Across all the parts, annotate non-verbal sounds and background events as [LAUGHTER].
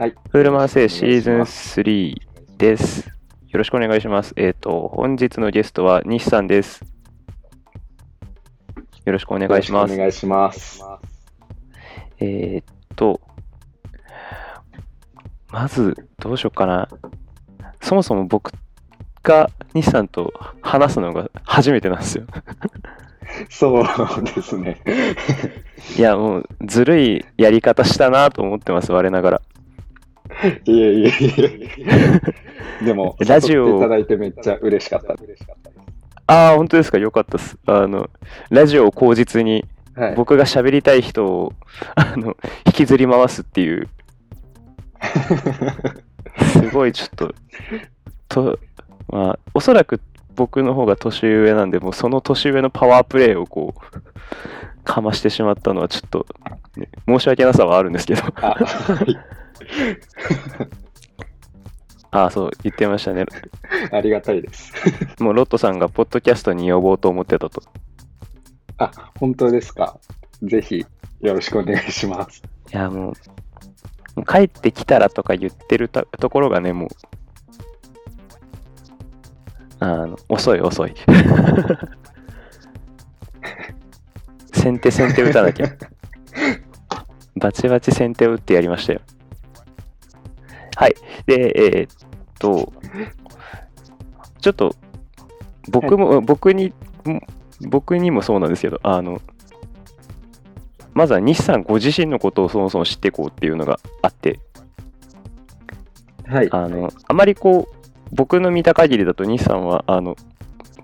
はい。フールマンセイシーズン3です。よろしくお願いします。えっ、と、本日のゲストは西さんです。よろしくお願いします。お願いします。えーっと、まず、どうしようかな。そもそも僕が西さんと話すのが初めてなんですよ。そうですね。いや、もう、ずるいやり方したなと思ってます、我ながら。いえいえいえ。[LAUGHS] でも、ラジオいただいてめっちゃ嬉しかった。ああ、本当ですか、よかったです。あの、ラジオを口実に、はい、僕が喋りたい人を、あの、引きずり回すっていう、すごいちょっと、と、まあ、おそらく僕の方が年上なんで、もうその年上のパワープレイをこう、かましてしまったのはちょっと、ね申し訳なさはあるんですけど。あはいあ [LAUGHS] あ、そう、言ってましたね。ありがたいです。[LAUGHS] もうロットさんがポッドキャストに呼ぼうと思ってたと。あ、本当ですか。ぜひ、よろしくお願いします。いや、もう、もう帰ってきたらとか言ってるたところがね、もう、あの、遅い遅い。[LAUGHS] 先手先手打たなきゃ。バチバチ先手を打ってやりましたよ。はい。で、えーっと、ちょっと、僕も、僕に、僕にもそうなんですけど、あの、まずは西さんご自身のことをそもそも知っていこうっていうのがあって、はい。あの、あまりこう、僕の見た限りだと西さんは、あの、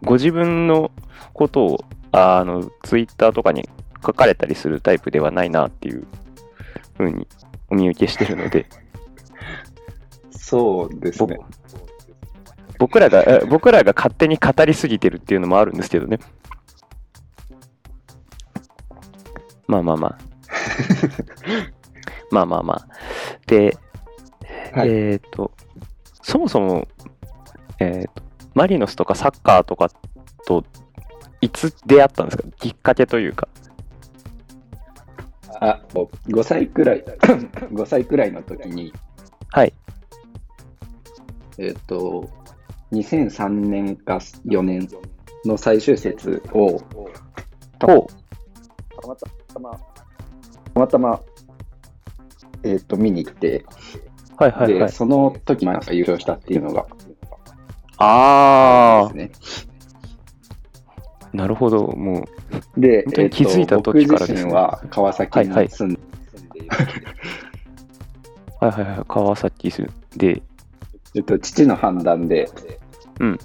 ご自分のことを、あの、ツイッターとかに書かれたりするタイプではないなっていうふうにお見受けしてるので、そうですね。僕らが、え僕らが勝手に語りすぎてるっていうのもあるんですけどね。まあまあまあ。[LAUGHS] まあまあまあ。で、はいえっ、と、そもそも、えっ、と、マリノスとかサッカーとかと、いつ出会ったんですか？きっかけというか。あ、5歳くらい、[COUGHS] 5歳くらいの時に、はい。えっ、と、2003年か4年の最終節を、たまたま、たまたま、えっ、と、見に行って、う。はいはいはで、い。その時マリノスが優勝したっていうのが、あですね。ー、なるほど。もう、で、本当に気づいた時からですね僕自身は川崎にはいはい住んで、住んでいるはいはいはい。川崎市で、えっと、父の判断で、うん。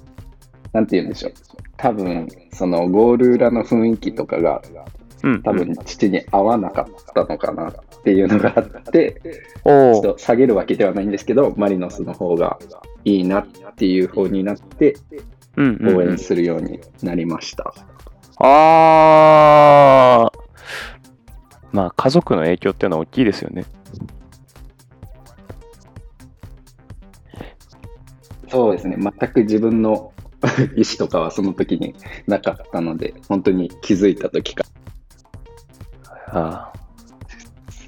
なんて言うんでしょう。多分、そのゴール裏の雰囲気とかが、うん。多分父に合わなかったのかなっていうのがあって、ちょっと下げるわけではないんですけど、マリノスの方がいいなっていう方になって、うんうんうん応援するようになりました。あー。まあ、家族の影響っていうのは大きいですよね。そうですね、全く自分の [LAUGHS] 意思とかはその時になかったので、本当に気づいた時かあ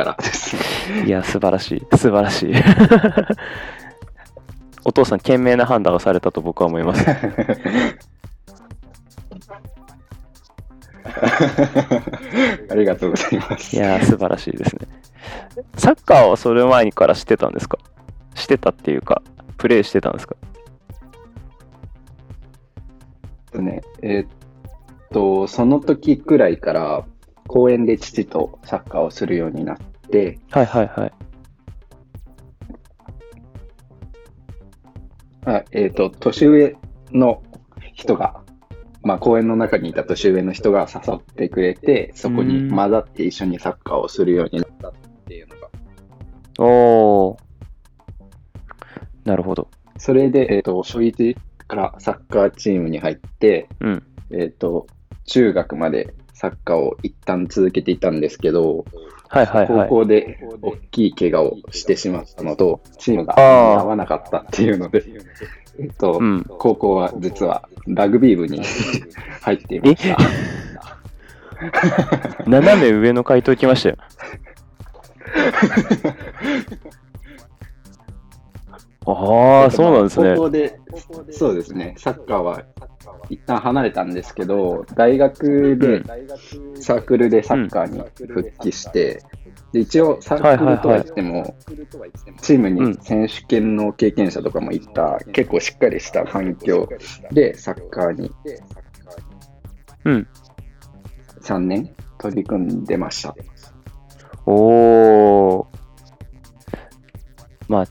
らですね。ーいや、素晴らしい。素晴らしい。[LAUGHS] お父さん、賢明な判断をされたと僕は思います。[LAUGHS] ありがとうございます。いやー、素晴らしいですね。サッカーはそれ前から知ってたんですか？してたっていうか、プレイしてたんですか？ね、えーっと、その時くらいから公園で父とサッカーをするようになって、はいはいはい。あえーっと、年上の人が、まあ公園の中にいた年上の人が誘ってくれて、そこに混ざって一緒にサッカーをするようになったっていうのが、おー。なるほど。それで、えーっと、小1からサッカーチームに入って、うん。えーっと、中学までサッカーを一旦続けていたんですけど、はいはいはい。高校で大きい怪我をしてしまったのと、チームが合わなかったっていうので、えっと、うん高校は実はラグビー部に [LAUGHS] 入っていました。[LAUGHS] 斜め上の回答来ましたよ。[LAUGHS] ああ、そうなんですね高。校で、そうですね、サッカーは一旦離れたんですけど、大学でサークルでサッカーに復帰して、で一応サークルとは言っても、チームに選手権の経験者とかもいた、結構しっかりした環境でサッカーにうん。3年取り組んでました。おー。まあ、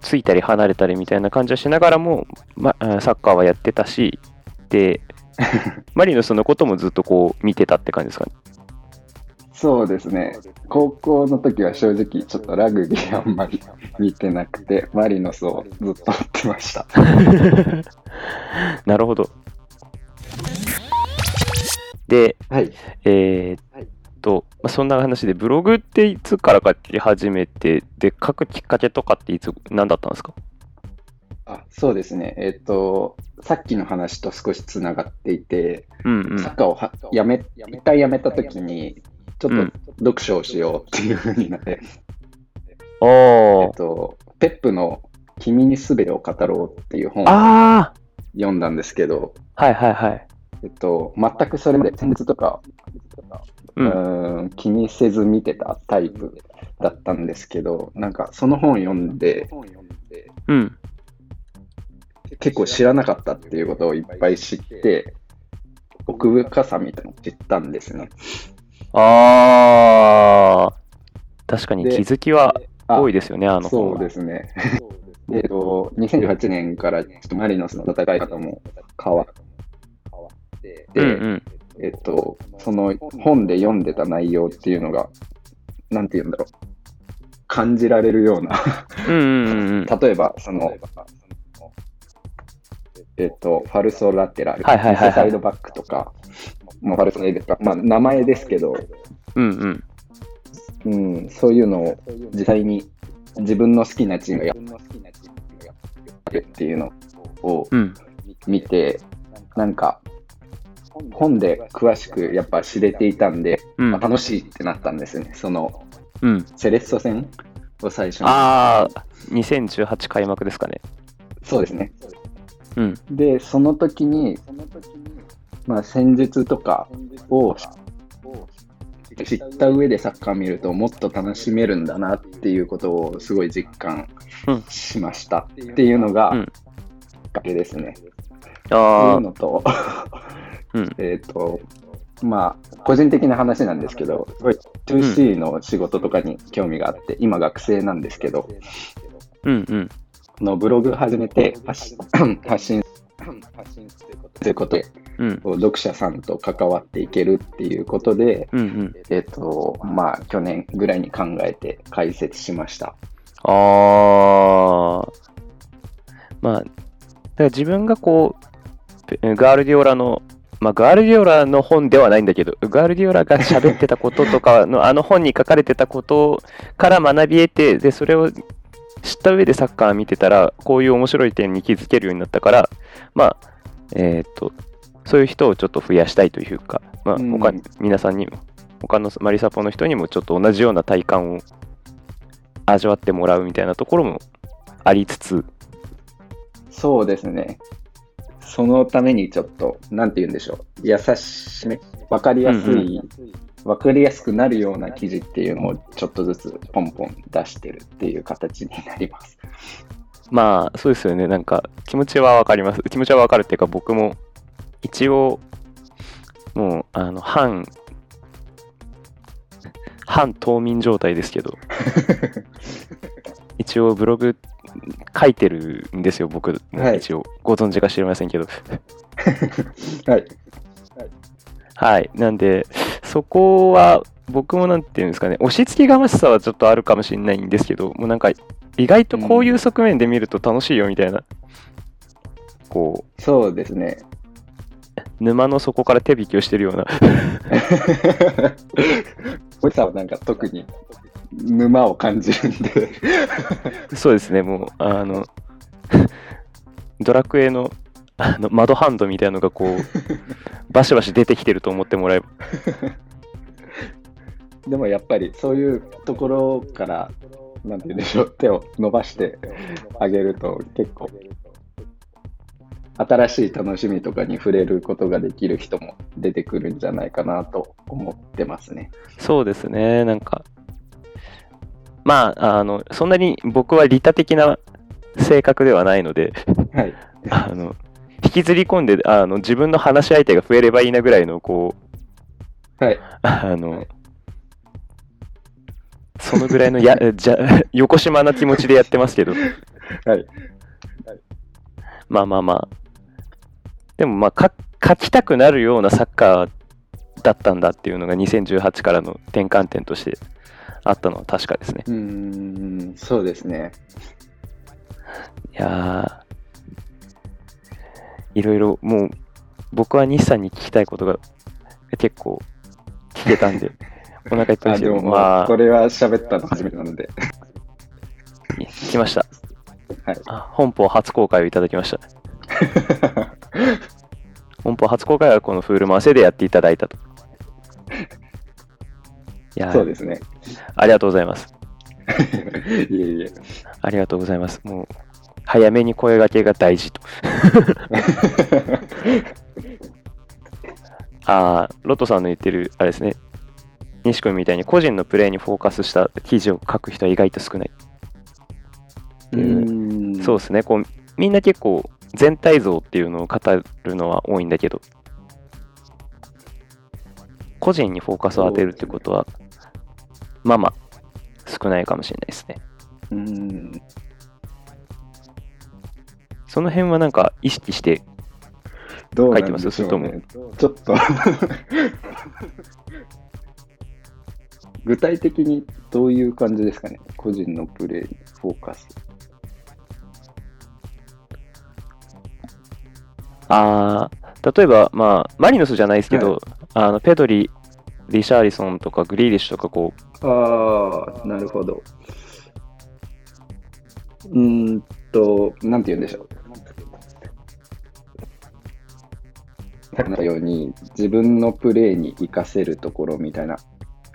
つついたり離れたりみたいな感じはしながらも、ま、あサッカーはやってたし、で、[LAUGHS] マリノスのこともずっとこう見てたって感じですかね。そうですね。高校の時は正直ちょっとラグビーあんまり見てなくて、マリノスをずっと追ってました。[LAUGHS] なるほど。で、はい。えーっと、まあ、そんな話で、ブログっていつから書き始めて、で、書くきっかけとかっていつ、何だったんですか？あそうですね。えっ、と、さっきの話と少しつながっていて、うんうんサッカーをはやめ、一回やめた時に、ちょっうんと読書をしようっていうふうになって、おえっー。と、ペップの君にすべてを語ろうっていう本をあ読んだんですけど、ーはいはいはい。えっと、全くそれまで戦術とか、う。うんーん気にせず見てたタイプだったんですけど、なんかその本読んで、うん。結構知らなかったっていうことをいっぱい知って、奥深さみたいなのを知ったんですね。あー。確かにで気づきはあ多いですよね、あの本そうは。ですね。でえっと、2018年からちょっとマリノスの戦い方も変わって、うんうん。えっと、その本で読んでた内容っていうのが、なんて言うんだろう。感じられるような、うんうんうんうん。[LAUGHS] 例えば、その、えっと、ファルソラテラル、はいはいはいはいサイドバックとか、まあ、ファルソラテラルまあ、名前ですけど、うんうん。うん、そういうのを実際に自分の好きなチームがやるっていうのをうん。見て、なんか、本で詳しくやっぱ知れていたんで、うんまあ、楽しいってなったんですね。その、うん。セレッソ戦を最初に。あー、2018開幕ですかね。そうですね。うん。で、その時に、まあ、戦術とかを知った上でサッカー見るともっと楽しめるんだなっていうことをすごい実感うんしましたっていうのがうんきっかけですね。っていあうのと、うんえっと、まあ、個人的な話なんですけど、すごい 2C の仕事とかに興味があって、今学生なんですけど、ー。うんうん。のブログ始めて発信 [CLEARS THROAT] 発信ということで、うん。読者さんと関わっていけるっていうことで、うんうん。えっと、まあ、去年ぐらいに考えて解説しました。あー。まあ、だから自分がこう、ペガールディオラの、まあ、ガールディオラの本ではないんだけど、ガールディオラが喋ってたこととかの、あの本に書かれてたことから学び得て、で、それを知った上でサッカー見てたら、こういう面白い点に気づけるようになったから、まあ、えっ、と、そういう人をちょっと増やしたいというか、まあ、うん他、皆さんにも、他のマリサポの人にもちょっと同じような体感を味わってもらうみたいなところもありつつ、そうですね。そのためにちょっと、なんて言うんでしょう。優しめ、わかりやすい、わ、かりやすくなるような記事っていうのをちょっとずつポンポン出してるっていう形になります。まあ、そうですよね。なんか、気持ちはわかります。気持ちはわかるっていうか、僕も、一応、もう、あの、反、反島民状態ですけど、[LAUGHS] 一応ブログ書いてるんですよ、僕もはい一応。ご存知か知りませんけど。[LAUGHS] はい。はい。なんで、そこは、僕もなんていうんですかね、押し付けがましさはちょっとあるかもしれないんですけど、もうなんか、意外とこういう側面で見ると楽しいよみたいな、こそうですね。う、沼の底から手引きをしてるような、[LAUGHS] おじさんはなんか特に沼を感じるんで。そうですね、もう、あの、[LAUGHS] ドラクエの、あの窓ハンドみたいなのがこう、[LAUGHS] バシバシ出てきてると思ってもらえば、[LAUGHS] でもやっぱりそういうところからなんて言うんでしょう、手を伸ばしてあげると結構、新しい楽しみとかに触れることができる人も出てくるんじゃないかなと思ってますね。そうですね、なんか、まあ、あの、そんなに僕は利他的な性格ではないので、はい。[LAUGHS] あの、引きずり込んで、あの、自分の話し相手が増えればいいなぐらいの、こう、はい。あの、そのぐらいのや、[LAUGHS] じゃ、[LAUGHS] 横島な気持ちでやってますけど、はい。まあまあまあ。でもまあ、か書きたくなるようなサッカーだったんだっていうのが2018からの転換点としてあったのは確かですね。うーん、そうですね。いやー、いろいろもう、僕は日産に聞きたいことが結構聞けたんで、[LAUGHS] お腹いっぱいあ、ですけど、まあこ、れは喋ったの初めてなので。来ました。はい。あ本邦初公開をいただきました。[LAUGHS] 本邦初公開はこのフール回せでやっていただいたと。いやーそうですね。ありがとうございます。いえいえ。ありがとうございます。もう、早めに声掛けが大事と。[LAUGHS] ああ、ロットさんの言ってる、あれですね。西君みたいに個人のプレーにフォーカスした記事を書く人は意外と少ない。うーんそうですね。こう、みんな結構全体像っていうのを語るのは多いんだけど、個人にフォーカスを当てるってことは、まあまあ、少ないかもしれないですね。うーん。その辺はなんか意識して、書いてますでしょうそね。ちょっと具体的にどういう感じですかね個人のプレーにフォーカス。あー例えば、まあ、マリノスじゃないですけど、あのペドリ、リシャーリソンとかグリーリッシュとかこう、ああ、なるほど。うーんと、なんて言うんでしょう。さっきのように、自分のプレーに活かせるところみたいな。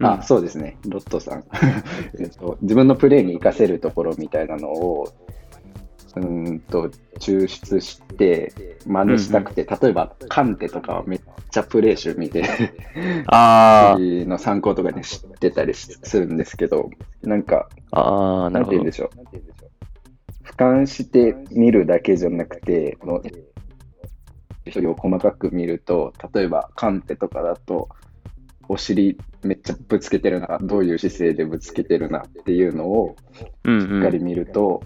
あ、うんそうですね、ロットさん。[LAUGHS] えっと、自分のプレーに活かせるところみたいなのを、うーんと、抽出して、真似したくて、例えば、カンテとかはめっちゃプレー集見て、あ次の参考とかで知ってたりするんですけど、[LAUGHS] なんか、あ、なんて言うんで。しょう。俯瞰して見るだけじゃなくて、この処理を細かく見ると、例えばカンテとかだと、お尻めっちゃぶつけてるな、どういう姿勢でぶつけてるなっていうのをうんしっかりうん。見ると、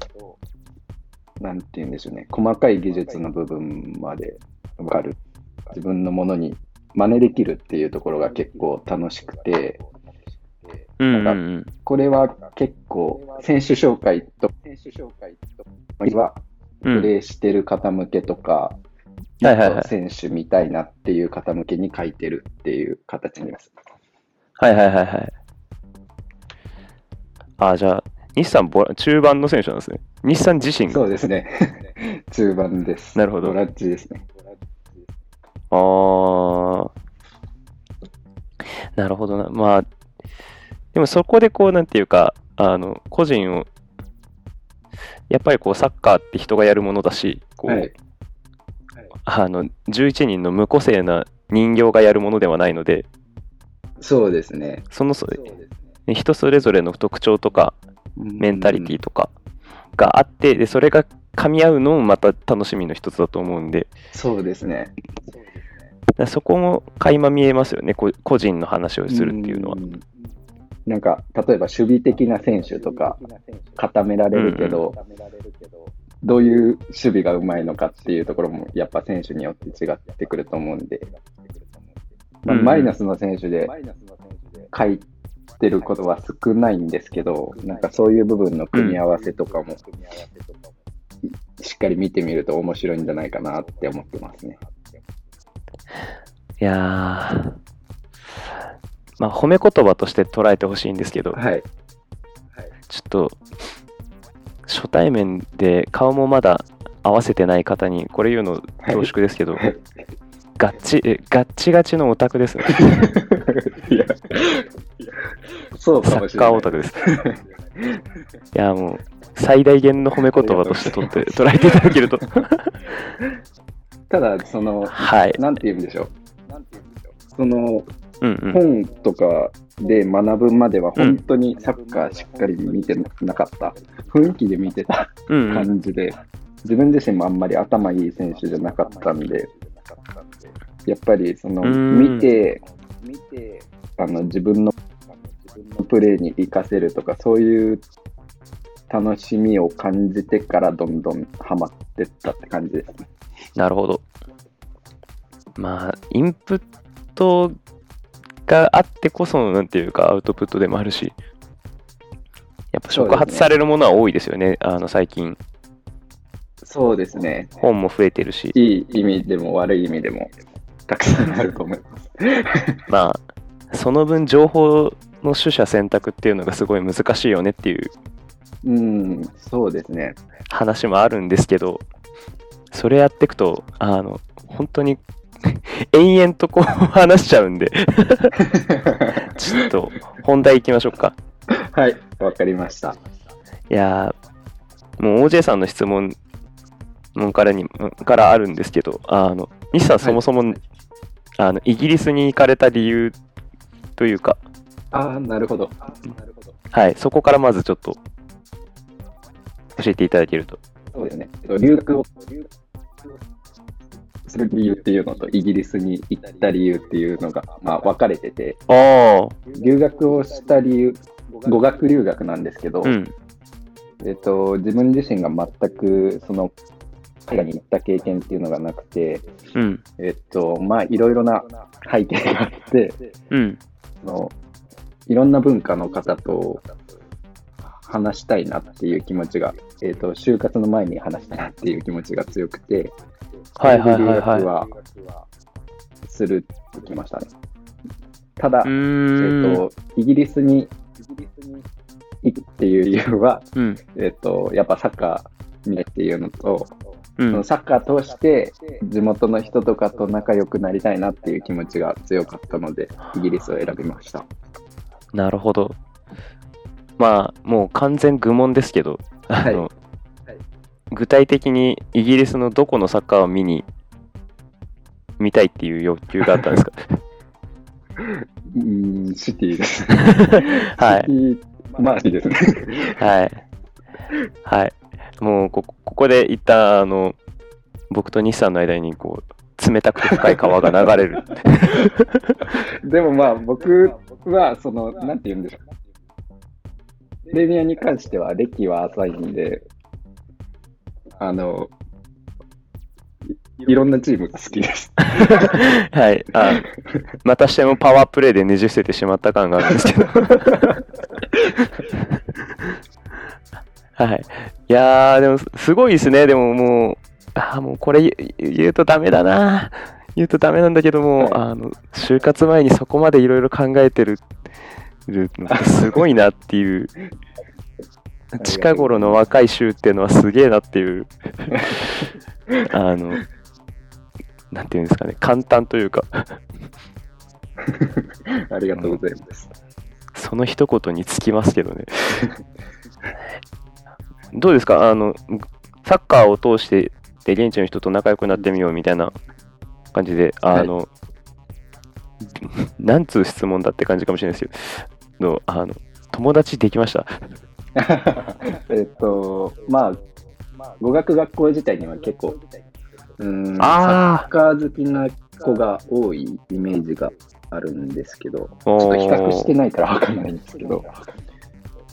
なんて言うんでしょうね、細かい技術の部分までわかる。自分のものに真似できるっていうところが結構楽しくて、うんうんうん。これは結構、選手紹介と、はうんプレーしてる方向けとか、はいはいはい選手見たいなっていう方向けに書いてるっていう形になります。はいはいはいはい。ああ、じゃあ、日産ボラ、中盤の選手なんですね。日産自身が。そうですね。[LAUGHS] 中盤です。なるほどボラッチですね。ああ。なるほどな。まあ、でもそこでこう、なんていうか、あの、個人を、やっぱりこう、サッカーって人がやるものだし、こう、はい。あの、11人の無個性な人形がやるものではないので、そうですね。そのそ人それぞれの特徴とか、メンタリティとかがあって、で、それが噛み合うのもまた楽しみの一つだと思うんで、そうですね。そこも垣間見えますよね、こ個人の話をするっていうのは。ん。なんか、例えば守備的な選手とか固められるけど、どういう守備がうまいのかっていうところも、やっぱ選手によって違ってくると思うんで、まあうんマイナスの選手で書いてることは少ないんですけど、なんかそういう部分の組み合わせとかも、しっかり見てみると面白いんじゃないかなって思ってますね。いやー、まあ、褒め言葉として捉えてほしいんですけど、はい。ちょっと、初対面で顔もまだ合わせてない方に、これ言うの恐縮ですけど、はいガッチ、えガッチガチのオタクですね。[LAUGHS] いや、そうかサッもしれない。カーオタクです。や、もう、最大限の褒め言葉として取って、捉えていただけると。[LAUGHS] ただ、その、はい。なんて言うんでしょう。その、うんうん。本とかで学ぶまでは本当にサッカーしっかり見てなかった。雰囲気で見てたうんうん。感じで、自分自身もあんまり頭いい選手じゃなかったんで、やっぱりそのうん見て、見てあの自分の自分のプレーに活かせるとか、そういう楽しみを感じてからどんどんハマってったって感じですね。なるほど。まあ、インプットがあってこその、なんていうか、アウトプットでもあるし、やっぱ触発されるものは多いですよね、あの最近。そうですね。本も増えてるし、いい意味でも悪い意味でもたくさんあると思います。まあ、その分、情報の取捨選択っていうのがすごい難しいよねっていううん、そうですね。話もあるんですけど、それやっていくと、あの、本当に [LAUGHS] 延々とこう話しちゃうんで、[LAUGHS] ちょっと本題行きましょうか。はい、わかりました。いやー、もう OJ さんの質問問からにからあるんですけど、あの西さん、そもそも、あのイギリスに行かれた理由というか、ああ、なるほど。はい、そこからまずちょっと教えていただけると。そうですね。留学をする理由っていうのと、イギリスに行った理由っていうのが、まあ、分かれてて、留学をした理由、語学留学なんですけど、うん、えっと、自分自身が全く、その、海外に行った経験っていうのがなくて、うん、えっと、まあ、いろいろな背景があって、うん、そのいろんな文化の方と話したいなっていう気持ちが、えっと就活の前に話したいなっていう気持ちが強くて、はいはいはいはい。はするときましたね。ただ、えっとイギリスに行くっていう理由は、うん、えっとやっぱサッカー見るっていうのと、うんその、サッカー通して地元の人とかと仲良くなりたいなっていう気持ちが強かったので、イギリスを選びました。なるほど。まあ、もう完全愚問ですけど、はい具体的にイギリスのどこのサッカーを見に、見たいっていう欲求があったんですか？うーん、シティです。[LAUGHS] はいシティですね。はい。はい。もうこ、ここで一旦、あの、僕と西さんの間に、こう、冷たくて深い川が流れる。[LAUGHS] でもまあ、僕は、その、なんて言うんでしょう。プレミアに関しては、歴は浅いんで、あの、いいろんなチームが好きです。[LAUGHS] はい。あまたしてもパワープレイでねじ伏せてしまった感があるんですけど。[LAUGHS] はい。いやー、でも、すごいですね。でももう、あーもうこれ言う言うとダメだな。言うとダメなんだけども、はいあの、就活前にそこまでいろいろ考えてるるすごいなっていう。[LAUGHS] 近頃の若い衆っていうのはすげえなっていう、[LAUGHS] あの、なんていうんですかね、簡単というか、[LAUGHS] ありがとうございます。その一言につきますけどね。どうですか？あの、サッカーを通して、で現地の人と仲良くなってみようみたいな感じで、あの、[LAUGHS] なんつう質問だって感じかもしれないですけど、のあの友達できました？[LAUGHS] えっと、まあ、語学学校自体には結構、うー。ん、サあッカー好きな子が多いイメージがあるんですけど、ちょっと比較してないからわかんないんですけど、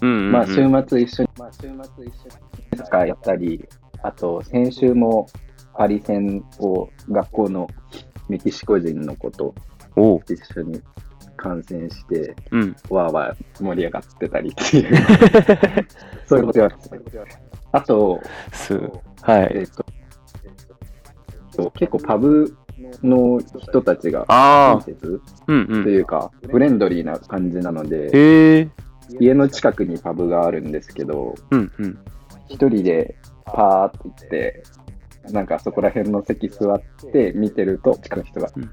まあ、週末一緒に、まあ、週末一緒にサッカーやったり、あと、先週もパリ戦を学校のメキシコ人の子と一緒に観戦して、うん。わーわー盛り上がってたりっていう、[LAUGHS] そういうことやってあと、すはい。えっと、結構パブの人たちがああ、親切うんうん。というか、フレンドリーな感じなので。家の近くにパブがあるんですけど、うんうん。一人でパーって行って、なんかそこら辺の席座って見てると、近くの人がうん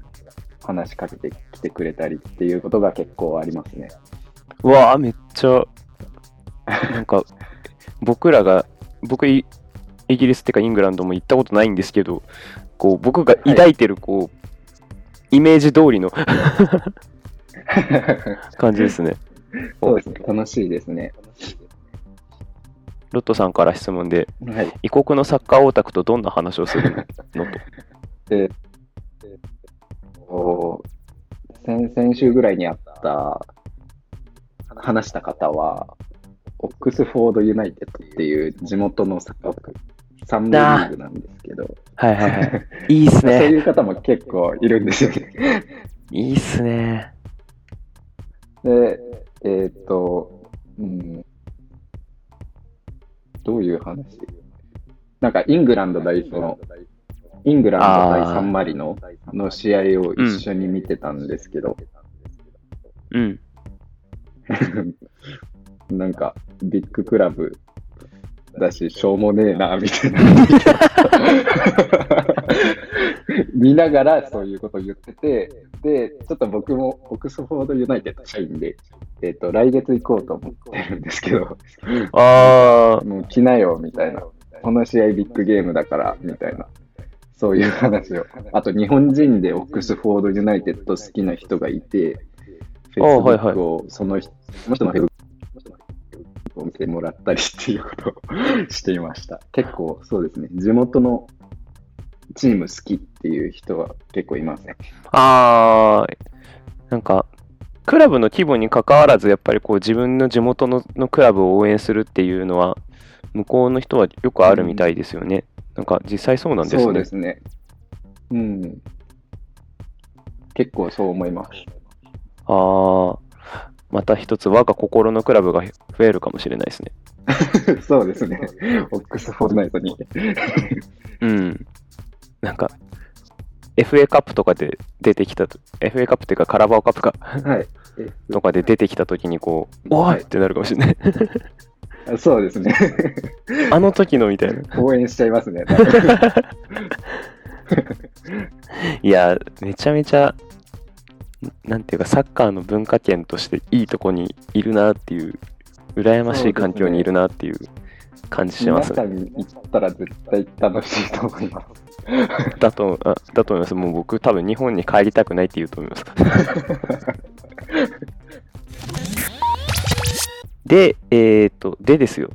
話しかけてきてくれたりっていうことが結構ありますね。うわあ、めっちゃ [LAUGHS] なんか、僕らが、僕イ、イギリスっていうかイングランドも行ったことないんですけど、こう、僕が抱いてる、こう、イメージ通りの [LAUGHS] [LAUGHS] 感じですね。そうですね。楽しいですね。ロットさんから質問で、はい。異国のサッカーオタクとどんな話をするの？のと。で、[LAUGHS] こう先々週ぐらいにあった、話した方は、オックスフォードユナイテッドっていう地元のサッカークラブ3部リーグなんですけど、はいはいはい。いいっす [LAUGHS] そういね。う方も結構いるんですよね。いいっすね。で、えーっと、うん、どういう話？なんかイングランド代表の、イングランド対サンマリノの試合を一緒に見てたんですけど、うん。[LAUGHS] なんかビッグクラブだし、しょうもねえな、みたいな。[LAUGHS] [LAUGHS] 見ながらそういうことを言ってて、で、ちょっと僕もオックスフォードユナイテッド社員で、えっ、と、来月行こうと思ってるんですけど、あもう来なよ、みたいな。この試合ビッグゲームだから、みたいな。そういう話を。あと、日本人でオックスフォードユナイテッド好きな人がいて、あはいはい Facebook をその人その人の Facebook を見てもらったりっていうことをしていました。結構そうですね、地元のチーム好きっていう人は結構いますね。あ、あーなんか、クラブの規模に関わらず、やっぱりこう自分の地元ののクラブを応援するっていうのは、向こうの人はよくあるみたいですよね。なんか実際そうなんですね。そうですね。うん。結構そう思います。ああ、また一つ我が心のクラブが増えるかもしれないですね。[LAUGHS] そうですね。[LAUGHS] オックスフォードナイトに。うん。なんか、FA カップとかで出てきたと、FA カップっていうかカラバオカップか、はい。[LAUGHS] とかで出てきたときにこう、おはいいってなるかもしれない。[LAUGHS] そうですね。[LAUGHS] あの時のみたいな。応援しちゃいますね。いや、めちゃめちゃ、なんていうか、サッカーの文化圏としていいとこにいるなっていう、羨ましい環境にいるなっていう感じしますね。に行ったら絶対楽しいと思います。だとあだと思います。もう僕、多分日本に帰りたくないって言うと思います。[LAUGHS] で、えっ、と、でですよ。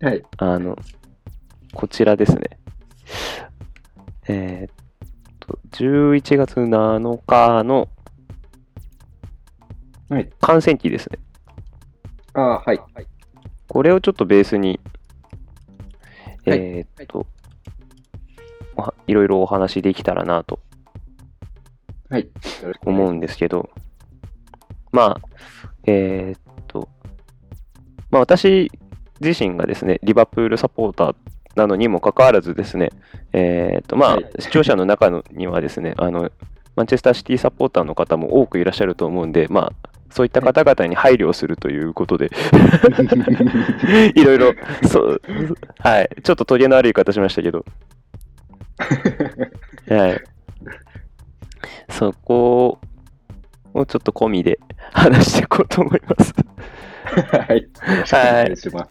はい。あの、こちらですね。えっ、と、11月7日のはい。観戦記ですね。ああ、はい。これをちょっとベースに、はい。えーっと、おはいろいろお話できたらなとはい。思うんですけど、まあ、えーっと、まあ私自身がですね、リバプールサポーターなのにもかかわらずですね、えーっと、まあ、はい。視聴者の中のにはですね、あの、マンチェスターシティサポーターの方も多くいらっしゃると思うんで、まあ、そういった方々に配慮をするということで、[LAUGHS] いろいろ、そう、はい、ちょっとトゲのある言い方しましたけど、[LAUGHS] はい。そこをちょっと込みで話していこうと思います。はい。お願いします。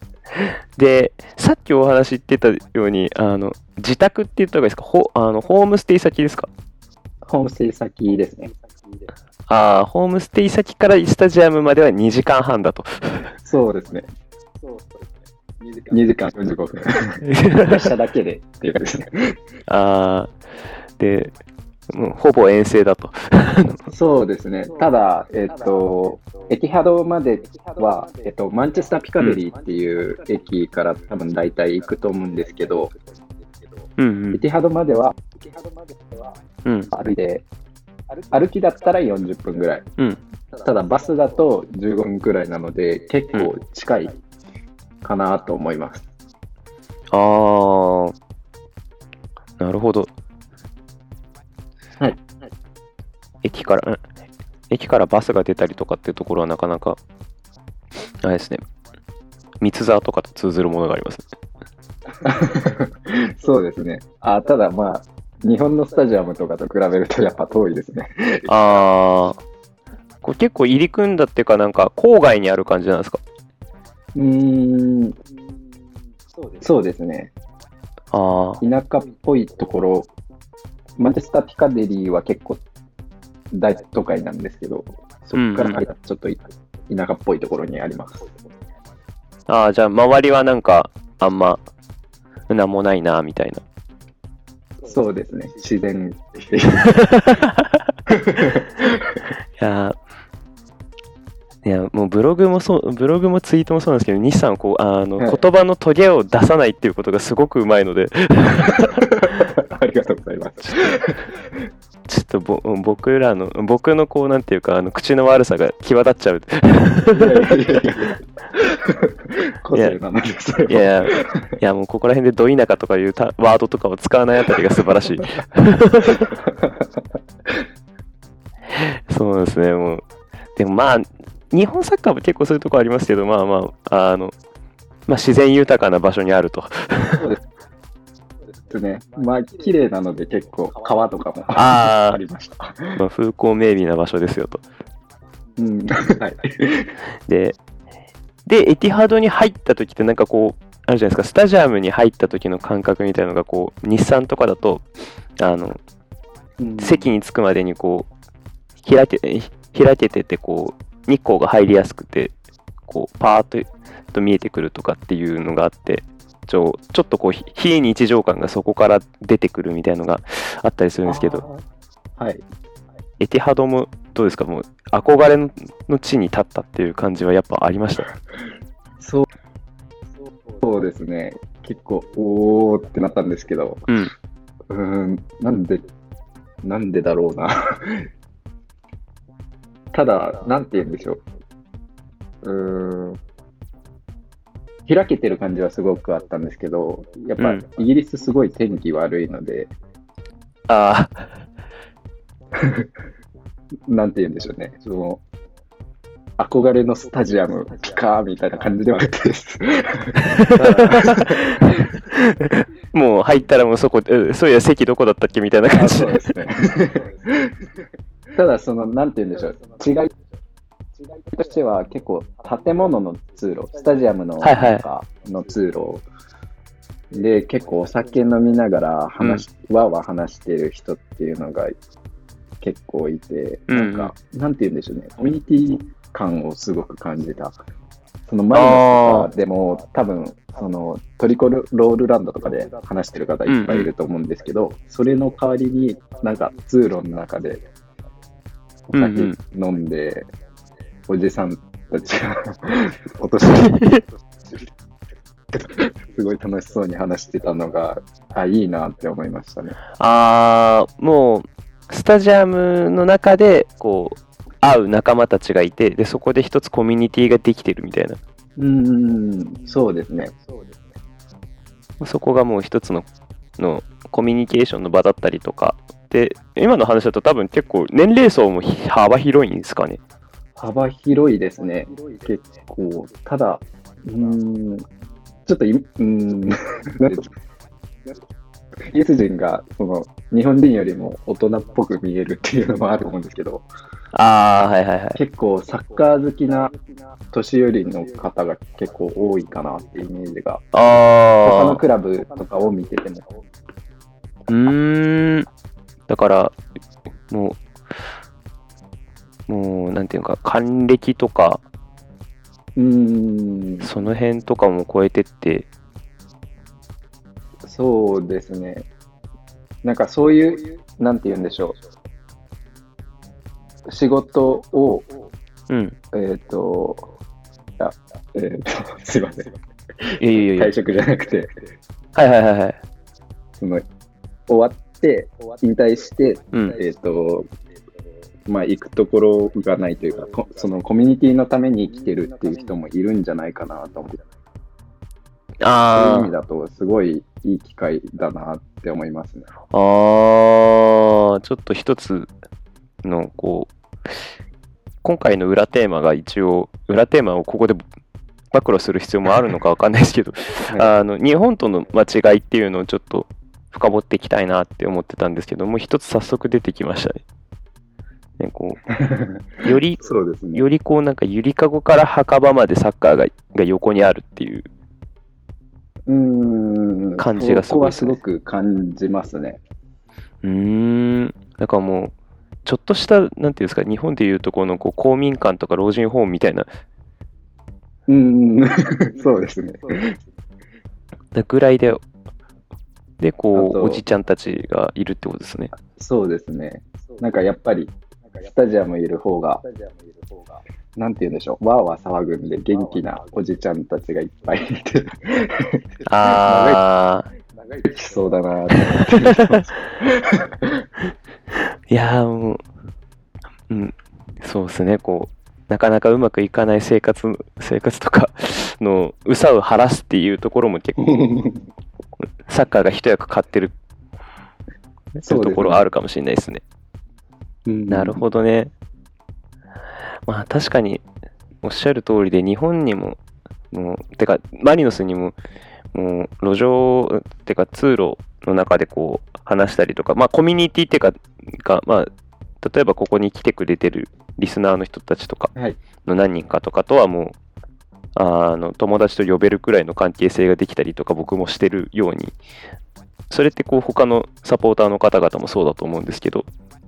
で、さっきお話言ってたように、あの、自宅って言った方がいいですか？ホあのホームステイ先ですか？ホームステイ先ですね。ああ、ホームステイ先からスタジアムまでは2時間半だと。そうですね。2時間45分。列車だけでっていうかですね。ああ、で、もうほぼ遠征だと。そうですね。ただ、えっ、と、エキハドまでは、えっ、と、マンチェスター・ピカデリーっていう駅から多分大体行くと思うんですけど、うんエキハドまではうん。うん。歩いて、歩きだったら40分ぐらい。うん。ただバスだと15分くらいなので、結構近いかなと思います。ああ、なるほど。はい。駅から、うん駅からバスが出たりとかっていうところはなかなか、あれですね、三沢とかと通ずるものがありますね。[LAUGHS] そうですね。あただまあ、日本のスタジアムとかと比べるとやっぱ遠いですね。[LAUGHS] ああ、これ結構入り組んだっていうか、なんか郊外にある感じなんですか？うーん、そうですね。ああ、田舎っぽいところ、マンチェスター・ピカデリーは結構大都会なんですけど、そこからちょっと田舎っぽいところにあります。ああ、じゃあ周りはなんか、あんま、なんもないな、みたいな。そうですね、自然的。[LAUGHS] いやーいや、もうブログもそう、ブログもツイートもそうなんですけど、西さんはこう、あの、はい言葉のトゲを出さないっていうことがすごくうまいので、[LAUGHS] ありがとうございます。[LAUGHS] ちょっとぼ僕らの、僕のこう、なんていうか、あの、口の悪さが際立っちゃう。いやいやいやもうここら辺でど田舎とかいうたワードとかを使わないあたりが素晴らしい。そうですね、もう。でもまあ、日本サッカーも結構そういうとこありますけど、まあまあ、あの、まあ自然豊かな場所にあると。[LAUGHS] ですね。まあ、綺麗なので結構川とかも [LAUGHS] ありました。まあ、風光明媚な場所ですよと。うん。はい。[LAUGHS] で、で、エティハードに入った時ってなんかこう、あるじゃないですか、スタジアムに入った時の感覚みたいなのがこう、日産とかだと、あの、席に着くまでにこう開け開けててこう日光が入りやすくてこうパーッとと見えてくるとかっていうのがあってちょちょっとこうひ非日常感がそこから出てくるみたいなのがあったりするんですけど。はい。エティハドもどうですか？もう憧れの地に立ったっていう感じはやっぱありました？[LAUGHS] そう。そうですね。結構、おーってなったんですけど、うんうーん、なんで、なんでだろうな。[LAUGHS] ただ、なんて言うんでしょう。うーん。開けてる感じはすごくあったんですけど、やっぱうんイギリスすごい天気悪いので、ああ [LAUGHS] なんて言うんでしょうね。その、憧れのスタジアム、ピカーみたいな感じではなくてです。[LAUGHS] もう入ったらもうそこうんそういや席どこだったっけみたいな感じあそうですね。[LAUGHS] ただ、その、なんて言うんでしょう。違いとしては結構建物の通路、スタジアムのはいはい中の通路で結構お酒飲みながら話し、わーわー話してる人っていうのが結構いて、うんうんなんか、なんて言うんでしょうね。コミュニティ感をすごく感じた。そのマリノスとかでも多分、そのトリコロールランドとかで話してる方いっぱいいると思うんですけど、それの代わりになんか通路の中でお酒うん飲んで、おじさんたちがお年寄りすごい楽しそうに話してたのが、あ、いいなって思いましたね。あーもうスタジアムの中でこう会う仲間たちがいてでそこで一つコミュニティができてるみたいなうーん、そうですね。そこがもう一つののコミュニケーションの場だったりとかで今の話だと多分結構年齢層もひ幅広いんですかね幅広いですね。結構。ただ、うーん、ちょっとい、うーん、な [LAUGHS] んイギリス人がその日本人よりも大人っぽく見えるっていうのもあると思うんですけど、ああはいはいはい。結構サッカー好きな年寄りの方が結構多いかなっていうイメージが、他のああクラブとかを見てても、うーん。だからもうもうなんていうか還暦とかうーん、その辺とかも超えてって。そうですね。なんかそういう、なんて言うんでしょう。仕事を、うん。えっ、と、あえっ、と、[LAUGHS] すいません。いやいやいや。退職じゃなくて、はいはいはいはい。その、終わって、引退して、うん。えっ、と、まあ、行くところがないというか、こそのコミュニティのために生きてるっていう人もいるんじゃないかなと思って、そういうあ意味だと、すごいいい機会だなって思いますね。あ、ああ、ちょっと一つの、こう、今回の裏テーマが一応、裏テーマをここで暴露する必要もあるのかわかんないですけど、[LAUGHS] はあの、日本との間違いっていうのをちょっと深掘っていきたいなって思ってたんですけども、一つ早速出てきましたね。ね、こう、[LAUGHS] より、そうですね。よりこうなんかゆりかごから墓場までサッカーがが横にあるっていう。うーん。感じがすごいそこはすごく感じますね。うーん。だからもう、ちょっとした、なんていうんですか、日本でいうとこのこう公民館とか老人ホームみたいなうーん。[LAUGHS] そうですね。ぐらいで、で、こう、おじちゃんたちがいるってことですね。そうですね。なんかやっぱり、スタジアムいる方が、なんて言うんでしょう、わーわー騒ぐんで元気なおじちゃんたちがいっぱいいて、あ長生きしそうだないやーもう、うん、そうですね、こう、なかなかうまくいかない生活、生活とかの、うさを晴らすっていうところも結構、[LAUGHS] サッカーが一役買ってるっていうところはあるかもしれないですね。なるほどね。まあ確かにおっしゃる通りで日本にも、もう、てかマリノスにも、もう路上、てか通路の中でこう話したりとか、まあコミュニティっていうか、がまあ、例えばここに来てくれてるリスナーの人たちとかはい。の何人かとかとはもう、あの友達と呼べるくらいの関係性ができたりとか僕もしてるように、それってこう他のサポーターの方々もそうだと思うんですけど、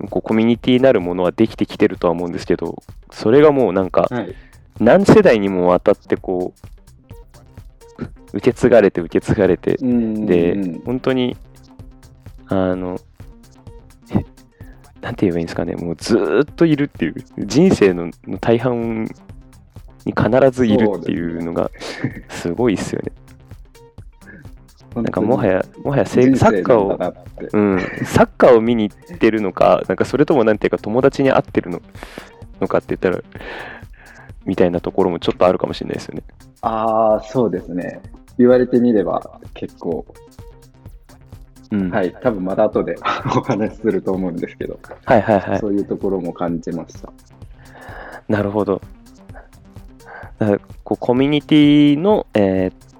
こうコミュニティなるものはできてきてるとは思うんですけど、それがもうなんかはい。何世代にもわたってこう、受け継がれて受け継がれて、うんでうん、本当に、あの、えなんて言えばいいんですかね、もうずーっといるっていう、人生のの大半に必ずいるっていうのが、すごいっすよね。なんかもはや、もはやサッカーをうん、サッカーを見に行ってるのか、なんかそれともなんていうか友達に会ってるののかって言ったら、みたいなところもちょっとあるかもしれないですよね。ああ、そうですね。言われてみれば結構、うん。。はいい、多分また後で [LAUGHS] お話しすると思うんですけど、はいはいはい。そういうところも感じました。なるほど。だこうコミュニティの、えー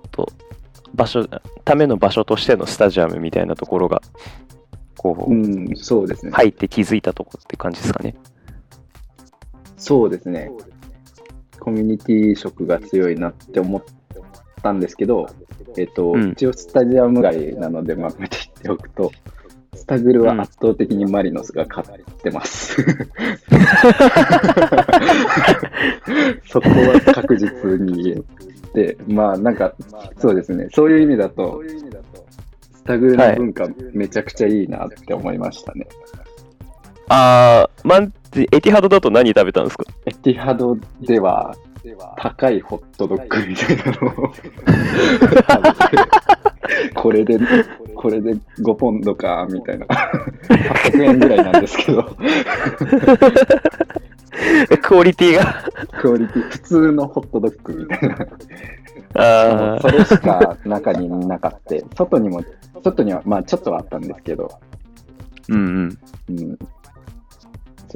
場所、ための場所としてのスタジアムみたいなところが、こう、うん、そうですね。入って気づいたとこって感じですかね。そうですね。コミュニティ色が強いなって思ったんですけど、えっ、と、うん一応スタジアム街なのでまとめて言っておくと、スタグルは圧倒的にマリノスが勝ってます。[LAUGHS] [LAUGHS] そこは確実に言えて、まあなんか、そうですね、そういう意味だと、スタグルの文化めちゃくちゃいいなって思いましたね。あー、マンチ、エティハドだと何食べたんですか？エティハドでは、高いホットドッグみたいなのを食べて [LAUGHS] これで、これで5ポンドか、みたいな。800円ぐらいなんですけど、[LAUGHS] クオリティが。クオリティ、普通のホットドッグみたいな。あそれしか中になかった。外にも、外には、まあちょっとはあったんですけど、ー、うんうん。うん、ちょ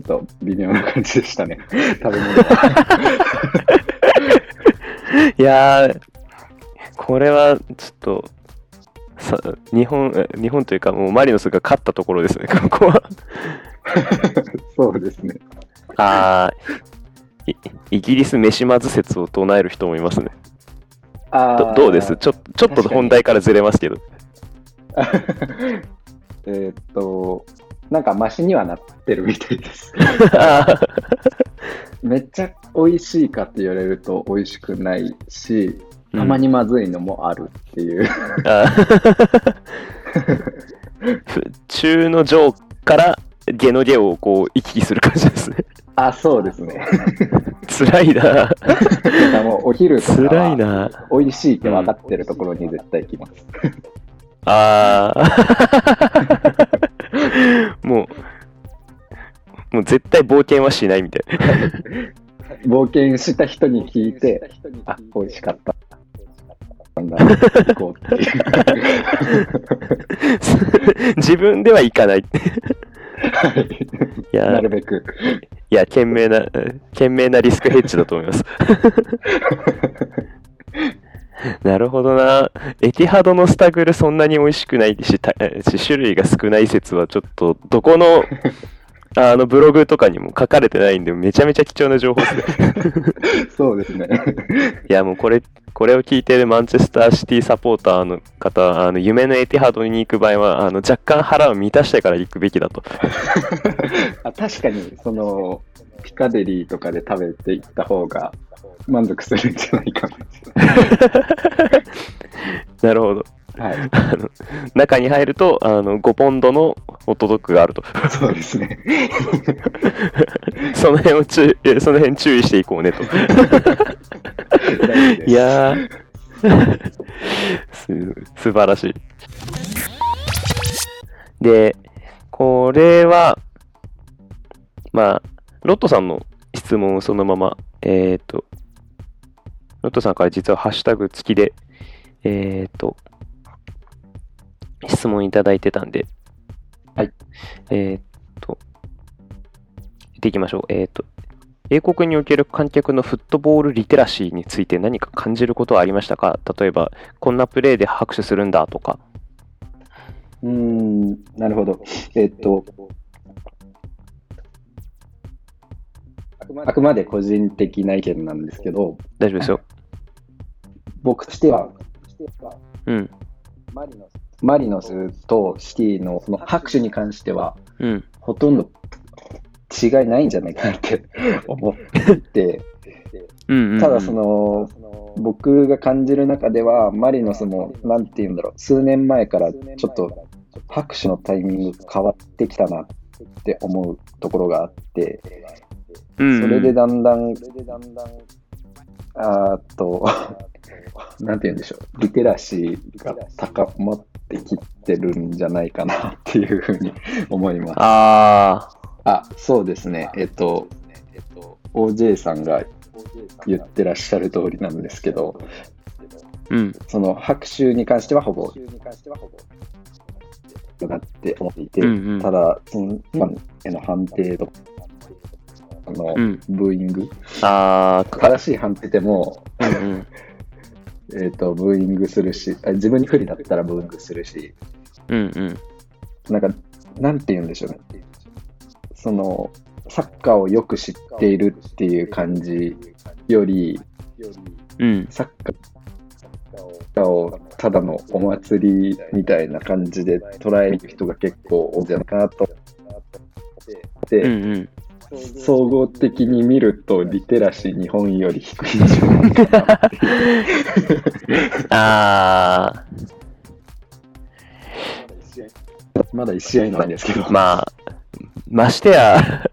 っと微妙な感じでしたね。[LAUGHS] 食べ物が。いやー、これはちょっと、さ日本、え日本というか、もうマリノスが勝ったところですね、[LAUGHS] ここは。[LAUGHS] そうですね。あーいイギリス飯まず説を唱える人もいますね。あーどどうです？ちょちょっと本題からずれますけど。[LAUGHS] えーっと、なんかマシにはなってるみたいです。めっちゃ美味しいかって言われると美味しくないし、たまにまずいのもあるっていう。あー [LAUGHS] ふ中の上から下の下をこう行き来する感じですね。あ、そうですね。辛いな。もうお昼とか辛いはな。美味しいって分かってるところに絶対行きます。ああ。[LAUGHS] もう、もう絶対冒険はしないみたいな。冒険した人に聞いて、あ、美味しかった。こうっていう。自分では行かない。いはいやな、るべく。いや、賢明な、賢明なリスクヘッジだと思います。[LAUGHS] なるほどな。エティハドのスタグルそんなに美味しくないし、たし種類が少ない説はちょっと、どこの、あのブログとかにも書かれてないんで、めちゃめちゃ貴重な情報ですね。そうですね。[LAUGHS] いや、もうこれ、これを聞いてるマンチェスターシティサポーターの方、あの夢のエティハードに行く場合は、あの若干腹を満たしてから行くべきだと。[LAUGHS] あ確かに、その、ピカデリーとかで食べていった方が満足するんじゃないかな [LAUGHS] るほど。な。はい。[LAUGHS] あの中に入るとあの5ポンドのホットドッグがあると。そうですね。[LAUGHS] その辺を注意、その辺注意していこうねと。いやー [LAUGHS] す、素晴らしい。で、これは、まあ、ロットさんの質問をそのまま、えっ、と、ロットさんから実はハッシュタグ付きで、えっ、と、質問いただいてたんで、はい。えっ、と、見ていきましょう。えっ、と、英国における観客のフットボールリテラシーについて何か感じることはありましたか？例えば、こんなプレーで拍手するんだとか。うーん、なるほど。えっと、あくまで個人的な意見なんですけど、大丈夫ですよ。僕としては、うん。マリノスとシティのその拍手に関しては、うん。ほとんど違いないんじゃないかなって [LAUGHS] 思って。ただその、僕が感じる中では、マリノスも、なんて言うんだろう、数年前からちょっと拍手のタイミング変わってきたなって思うところがあって、それでだんだん、あーっと、[LAUGHS] なんて言うんでしょう、リテラシーが高まってきてるんじゃないかなっていうふうに思います。ああ、そうですね。えっと、OJ さんが言ってらっしゃる通りなんですけど、ー、うん。その拍手に関してはほぼ、よかって思っていて、うんうんただ、その、ファンへの判定と、あの、うんブーイング、あー、か正しい判定でも、うんうん。えっ、と、ブーイングするし、あ自分に不利だったらブーイングするし、うんうん。なんか、なんて言うんでしょうね。その、サッカーをよく知っているっていう感じより、うん。サッカーをただのお祭りみたいな感じで捉える人が結構多いんじゃないかなと。で、うんうん。総合的に見ると、リテラシー日本より低いんじゃないかなっていう。[LAUGHS] あまだ1試合なんですけど。ー、まあ、ましてや、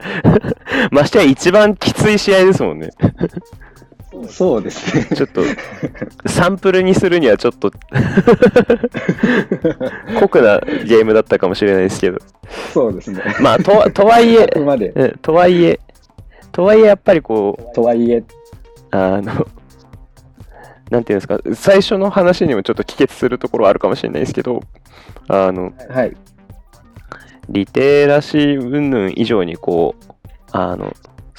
ましてや一番きつい試合ですもんね。そうですね。ちょっと、サンプルにするにはちょっと [LAUGHS] 濃くなゲームだったかもしれないですけど。そうですね。まあ、とはとはいえとはいえ、とはいえやっぱりこう、とはいえ、あの、なんていうんですか、最初の話にもちょっと帰結するところはあるかもしれないですけど、あの、はい。リテラシー云々以上にこう、あの、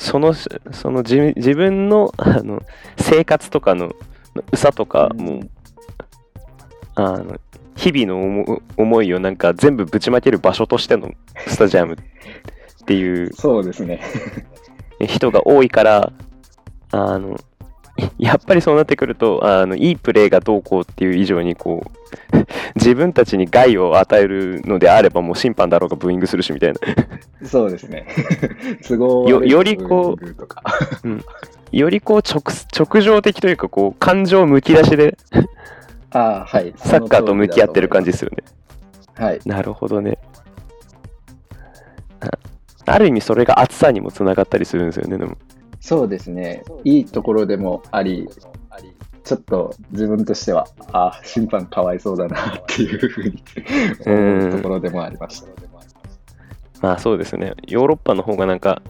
その、その自自分のあの生活とかのうさとかも、あの、日々の思思いをなんか全部ぶちまける場所としてのスタジアムっていうそうですね。[LAUGHS] 人が多いから、あの、[LAUGHS] やっぱりそうなってくると、あの、いいプレーがどうこうっていう以上に、こう、[LAUGHS] 自分たちに害を与えるのであれば、もう審判だろうがブーイングするしみたいな。そうですね。[LAUGHS] 都合よよりこうブーイングとかよりこう直、直情的というか、こう、感情むき出しでああ、はい。サッカーと向き合ってる感じですよね。はい。なるほどね。あある意味それが熱さにもつながったりするんですよね、でも。そうですね。いいところでもあり、ちょっと自分としては、ああ、審判かわいそうだなっていうふうに思うところでもありました。まあそうですね。ヨーロッパの方がなんか、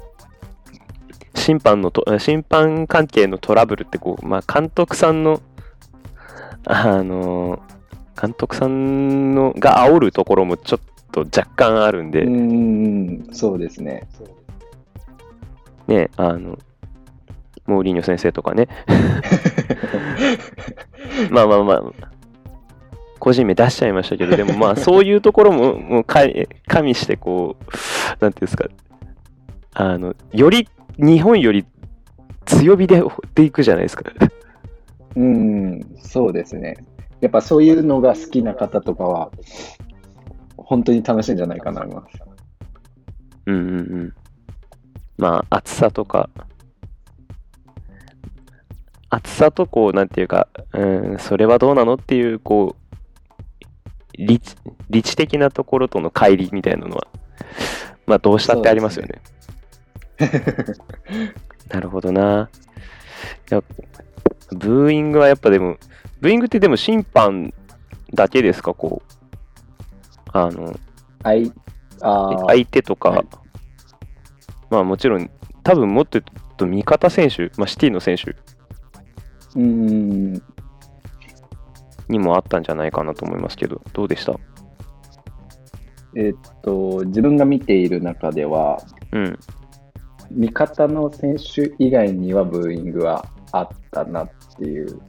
審判のと、審判関係のトラブルってこう、まあ監督さんの、あの、監督さんのが煽るところもちょっと若干あるんで、うーん、そうですね。ね、あの、モーリーニョ先生とかね。[LAUGHS] まあまあまあ、個人名出しちゃいましたけど、でもまあそういうところももうか加味してこう、なんていうんですか、あの、より日本より強火ででいくじゃないですか。うん、そうですね。やっぱそういうのが好きな方とかは、本当に楽しいんじゃないかなと思います。うんうんうん。まあ、暑さとか、暑さとこう、なんていうか、うん、それはどうなのっていう、こう、理知理知的なところとの乖離みたいなのは、まあ、どうしたってありますよね。[LAUGHS] なるほどな。いやブーイングはやっぱでも、ブーイングってでも審判だけですか、こう。あの、あいあー相手とか、はいまあもちろん、多分もっと言うと味方選手、まあ、シティの選手うん、にもあったんじゃないかなと思いますけど、どうでした？えっと、自分が見ている中では、うん。味方の選手以外にはブーイングはあったなっていう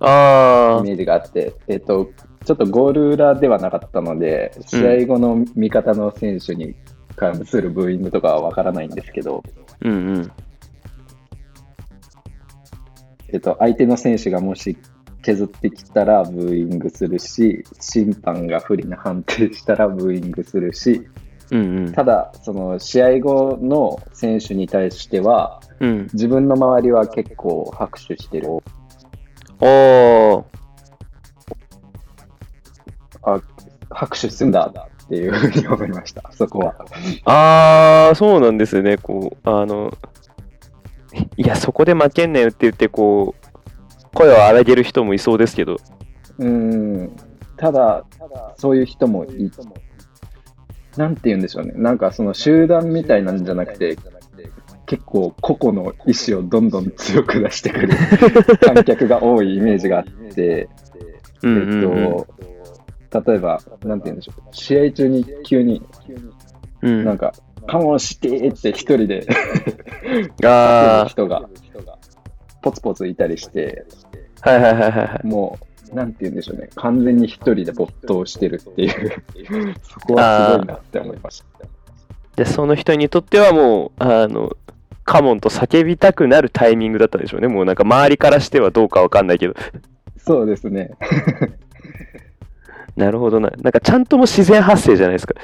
あイメージがあって、えっと、ちょっとゴール裏ではなかったので、試合後の味方の選手に関するブーイングとかはわからないんですけど、ー、うんうん。えっと、相手の選手がもし削ってきたらブーイングするし、審判が不利な判定したらブーイングするし、うんうん。ただ、その試合後の選手に対しては、うん。自分の周りは結構拍手してる。おー。あ、拍手するんだっていうふうに思いました、そこは。あー、そうなんですね。こう、あの、いや、そこで負けんなよって言って、こう、声を荒げる人もいそうですけど。うん。ただ、そういう人もいなんて言うんでしょうね。なんかその集団みたいなんじゃなくて、結構個々の意志をどんどん強く出してくる [LAUGHS] 観客が多いイメージがあって、うんうんうんえっと、例えば、なんて言うんでしょう。試合中に急にうん。なんか、カモンしてーって一人で [LAUGHS] あ人がポツポツいたりして、ー、はいはいはいはいはい。もう、なんて言うんでしょうね。完全に一人で没頭してるっていう、[LAUGHS] そこはすごいなって思いました。で、その人にとってはもう、あの、カモンと叫びたくなるタイミングだったでしょうね。もうなんか周りからしてはどうかわかんないけど。そうですね。[LAUGHS] なるほどな。なんかちゃんとも自然発生じゃないですか。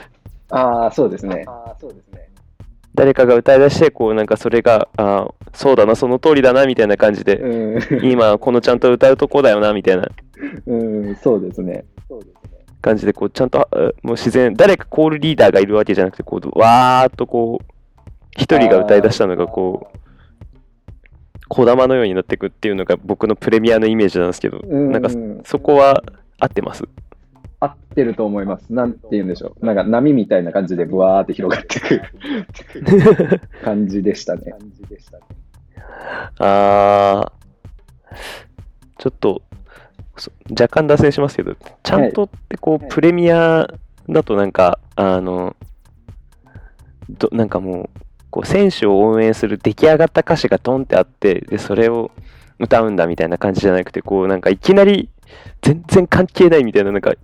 ああ、そうですね。誰かが歌い出して、こうなんかそれが、あーそうだな、その通りだな、みたいな感じで、うん、今このちゃんと歌うとこだよな、みたいなうん、そうですね。感じで、こうちゃんと、あもう自然、誰かコールリーダーがいるわけじゃなくて、こう、わーっとこう、一人が歌い出したのが、こう、小玉のようになっていくっていうのが僕のプレミアのイメージなんですけど、うんなんかそこは合ってます？合ってると思います。なんて言うんでしょう。なんか波みたいな感じでブワーって広がっていく [LAUGHS] 感じでしたね。あー、ちょっと、そ若干脱線しますけど、ちゃんとってこう、プレミアだとなんか、あの、どなんかもう、こう選手を応援する出来上がった歌詞がドンってあって、で、それを歌うんだみたいな感じじゃなくて、こう、なんかいきなり全然関係ないみたいな、なんか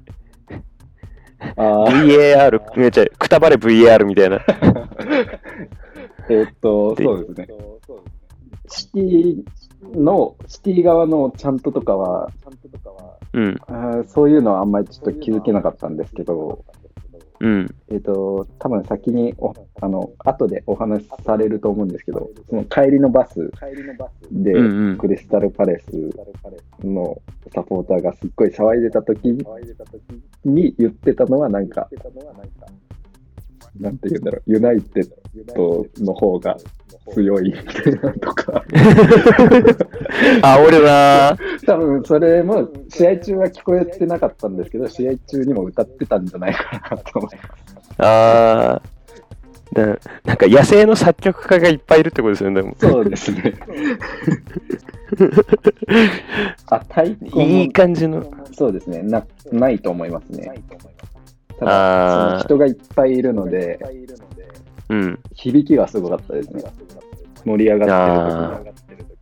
VAR、めっちゃくたばれ VAR みたいな。[LAUGHS] えーっと、でそうですね。シティの、シティ側のちゃんととかは、うん、あーそういうのはあんまりちょっと気づけなかったんですけど、うん、えっ、と、多分先にお、あの、後でお話しされると思うんですけど、その帰りのバスで、うんうん。クリスタルパレスのサポーターがすっごい騒いでた時に言ってたのはなんか、なんて言うんだろう、ユナイテッドの方が強いみたいなとか、[LAUGHS] あ、俺な多分それも試合中は聞こえてなかったんですけど、試合中にも歌ってたんじゃないかなと思います。あーななんか野生の作曲家がいっぱいいるってことですよね、でも。そうですね。[LAUGHS] あ、太鼓もいい感じの。そうですねな、ないと思いますね。たあーだ、その人がいっぱいいるので、うん。響きはすごかったですね。盛り上がってる時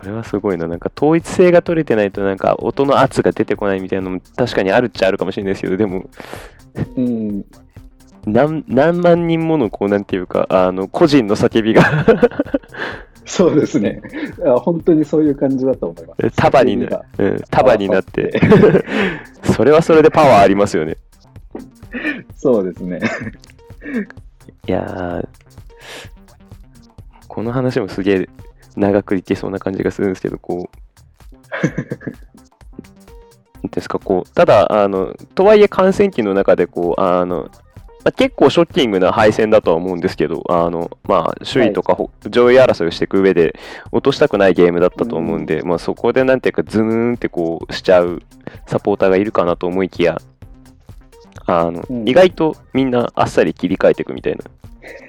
それはすごいな。なんか統一性が取れてないと、なんか音の圧が出てこないみたいなのも確かにあるっちゃあるかもしれないですけど、でも、うん、何何万人もの、こう、なんていうか、あの、個人の叫びがそうですね。本当にそういう感じだと思います。束になうん、束になって、それはそれでパワーありますよね。そうですね。いやー、この話もすげえ長くいけそうな感じがするんですけど、こう、[LAUGHS] ですか、こう、ただ、あの、とはいえ感染期の中で、こう、あの、まあ、結構ショッキングな敗戦だとは思うんですけど、あの、まあ、首位とかほ、上位争いをしていく上で、落としたくないゲームだったと思うんで、まあ、そこでなんていうか、ズーンってこう、しちゃうサポーターがいるかなと思いきや、あの、うん。意外とみんなあっさり切り替えていくみたいな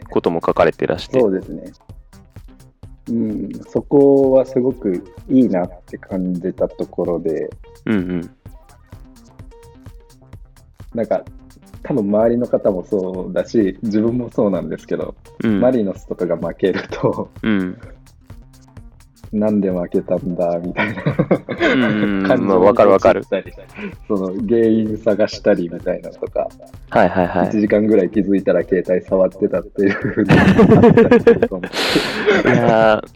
ことも書かれてらして、そうですね。うん、そこはすごくいいなって感じたところで、うんうん。なんか、多分周りの方もそうだし、自分もそうなんですけど、うん、マリノスとかが負けると、うん。なんで負けたんだみたいな感じまあわかるわかるその原因探したりみたいなとか、はいはいは1い。時間ぐらい気づいたら携帯触ってたっていうのがあったりすると思う [LAUGHS] いやー、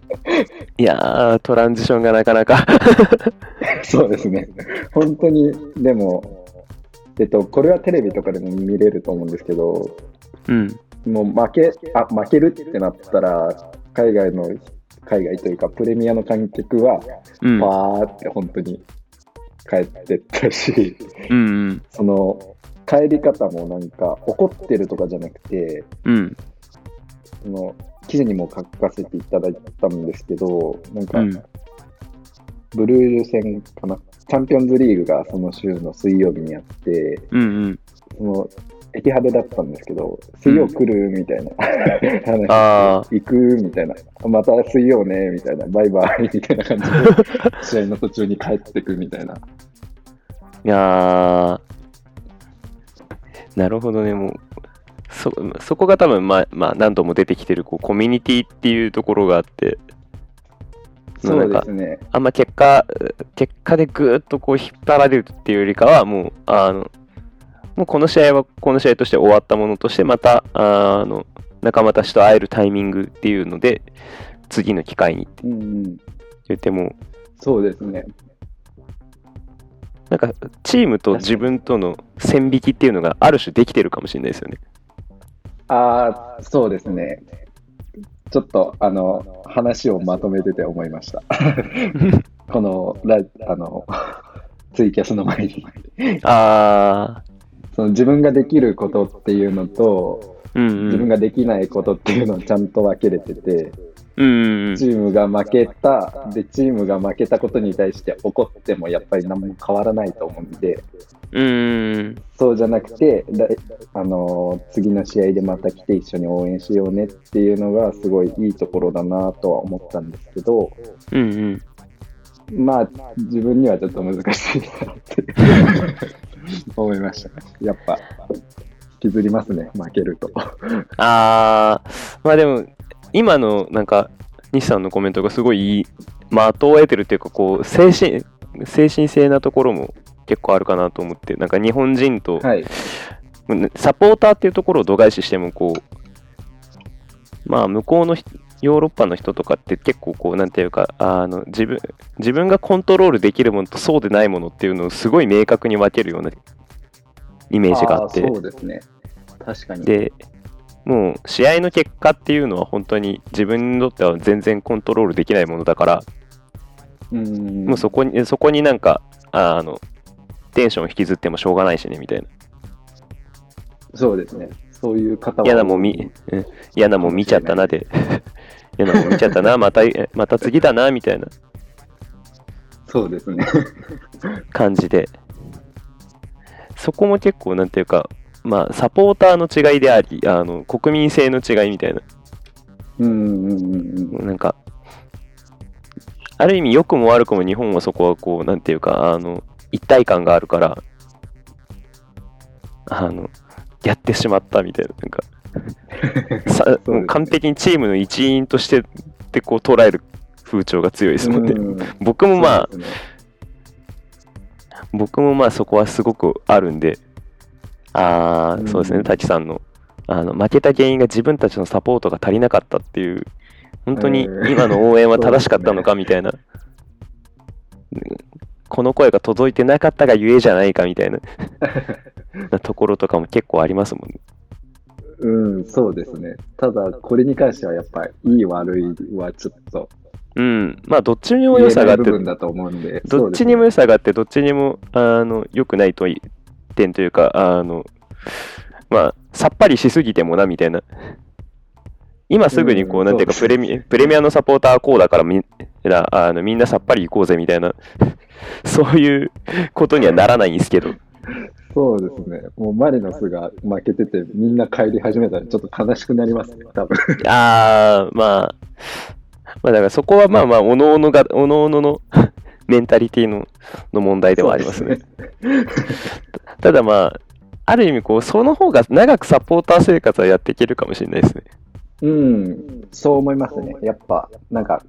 いやートランジションがなかなか [LAUGHS] そうですね。本当に、でも、えっと、これはテレビとかでも見れると思うんですけど、うん。もう負け、あ、負けるってなったら、海外の、海外というか、プレミアの観客は、うん。パーって本当に帰ってったし、うんうん。[LAUGHS] その、帰り方もなんか、怒ってるとかじゃなくて、うん。その、記事にも書かせていただいたんですけど、なんか、うん。ブルール戦かな、チャンピオンズリーグがその週の水曜日にあって、うんうん。そのエティハドだったんですけど、水曜来るみたいな話、あ行くみたいな、また水曜ねみたいな、バイバイみたいな感じで、試合の途中に帰ってくみたいな。いやー、なるほどね、もう、そ、そこが多分、まあ、まあ、何度も出てきてる、こう、コミュニティっていうところがあって、そうですね。あんま結果、結果でぐーっとこう引っ張られるっていうよりかは、もう、あの、もうこの試合はこの試合として終わったものとして、また、あの、仲間たちと会えるタイミングっていうので、次の機会にってうんうん、言っても、そうですね。なんか、チームと自分との線引きっていうのがある種できてるかもしれないですよね。ああ、そうですね。ちょっと、あの、話をまとめてて思いました。[LAUGHS] このラ、あの、ツイキャスの前に。あその自分ができることっていうのと、ー、うんうん。自分ができないことっていうのをちゃんと分けれてて、チームが負けた、で、チームが負けたことに対して怒ってもやっぱり何も変わらないと思うんで、うんうん。そうじゃなくて、だあのー次の試合でまた来て一緒に応援しようねっていうのがすごいいいところだなとは思ったんですけど、うんうん。まあ、自分にはちょっと難しいなって。[LAUGHS] 思いましたね。やっぱ、引きずりますね、負けると。あー、まあでも、今のなんか、西さんのコメントがすごいいい、的を得てるっていうか、こう、精神、精神性なところも結構あるかなと思って、なんか日本人と、はい。サポーターっていうところを度外視しても、こう、まあ、向こうの人ヨーロッパの人とかって結構こう、なんていうか、あの自分自分がコントロールできるものとそうでないものっていうのをすごい明確に分けるようなイメージがあって、ーそうですね。確かに。で、もう試合の結果っていうのは本当に自分にとっては全然コントロールできないものだから、うんもうそこに、そこになんか、あの、テンション引きずってもしょうがないしね、みたいな。そうですね。そういう方は。嫌なもん見、うん嫌なもん見ちゃったなで、[LAUGHS] 嫌なもん見ちゃったな、また、また次だな、みたいなそうですね。感じで、そこも結構、なんていうか、まあ、サポーターの違いであり、あの、国民性の違いみたいな、うんうんうんうん。なんか、ある意味良くも悪くも日本はそこはこう、なんていうか、あの、一体感があるから、あの、やってしまったみたいな、なんか、[LAUGHS] さ完璧にチームの一員としてってこう捉える風潮が強いですもんね。うん。僕もまあ、ね。僕もまあそこはすごくあるんで、ああ、うん。そうですね、滝さんの。あの負けた原因が自分たちのサポートが足りなかったっていう、本当にえー今の応援は正しかったのかみたいな、この声が届いてなかったがゆえじゃないかみたいな。なところとかも結構ありますもんね。うん、そうですね。ただ、これに関してはやっぱり、いい悪いはちょっとうん、まあどっちにも良さがあって、部分だと思うんで、どっちにも良さがあって、どっちにもあの良くないとい点というか、あのまあ、さっぱりしすぎてもなみたいな。今すぐにこう、うんなんていうかプレミ、プレミアのサポーターはこうだからみんなあのみんなさっぱり行こうぜみたいな、[LAUGHS] そういうことにはならないんですけど、そうですね。もうマリノスが負けてて、みんな帰り始めたらちょっと悲しくなりますね、多分。あー、まあ、まあだからそこはまあまあ、おのおのが、おのおのの [LAUGHS] メンタリティのの問題ではありますね。ただまあ、ある意味こう、その方が長くサポーター生活はやっていけるかもしれないですね。うん、そう思いますね。やっぱ、なんか、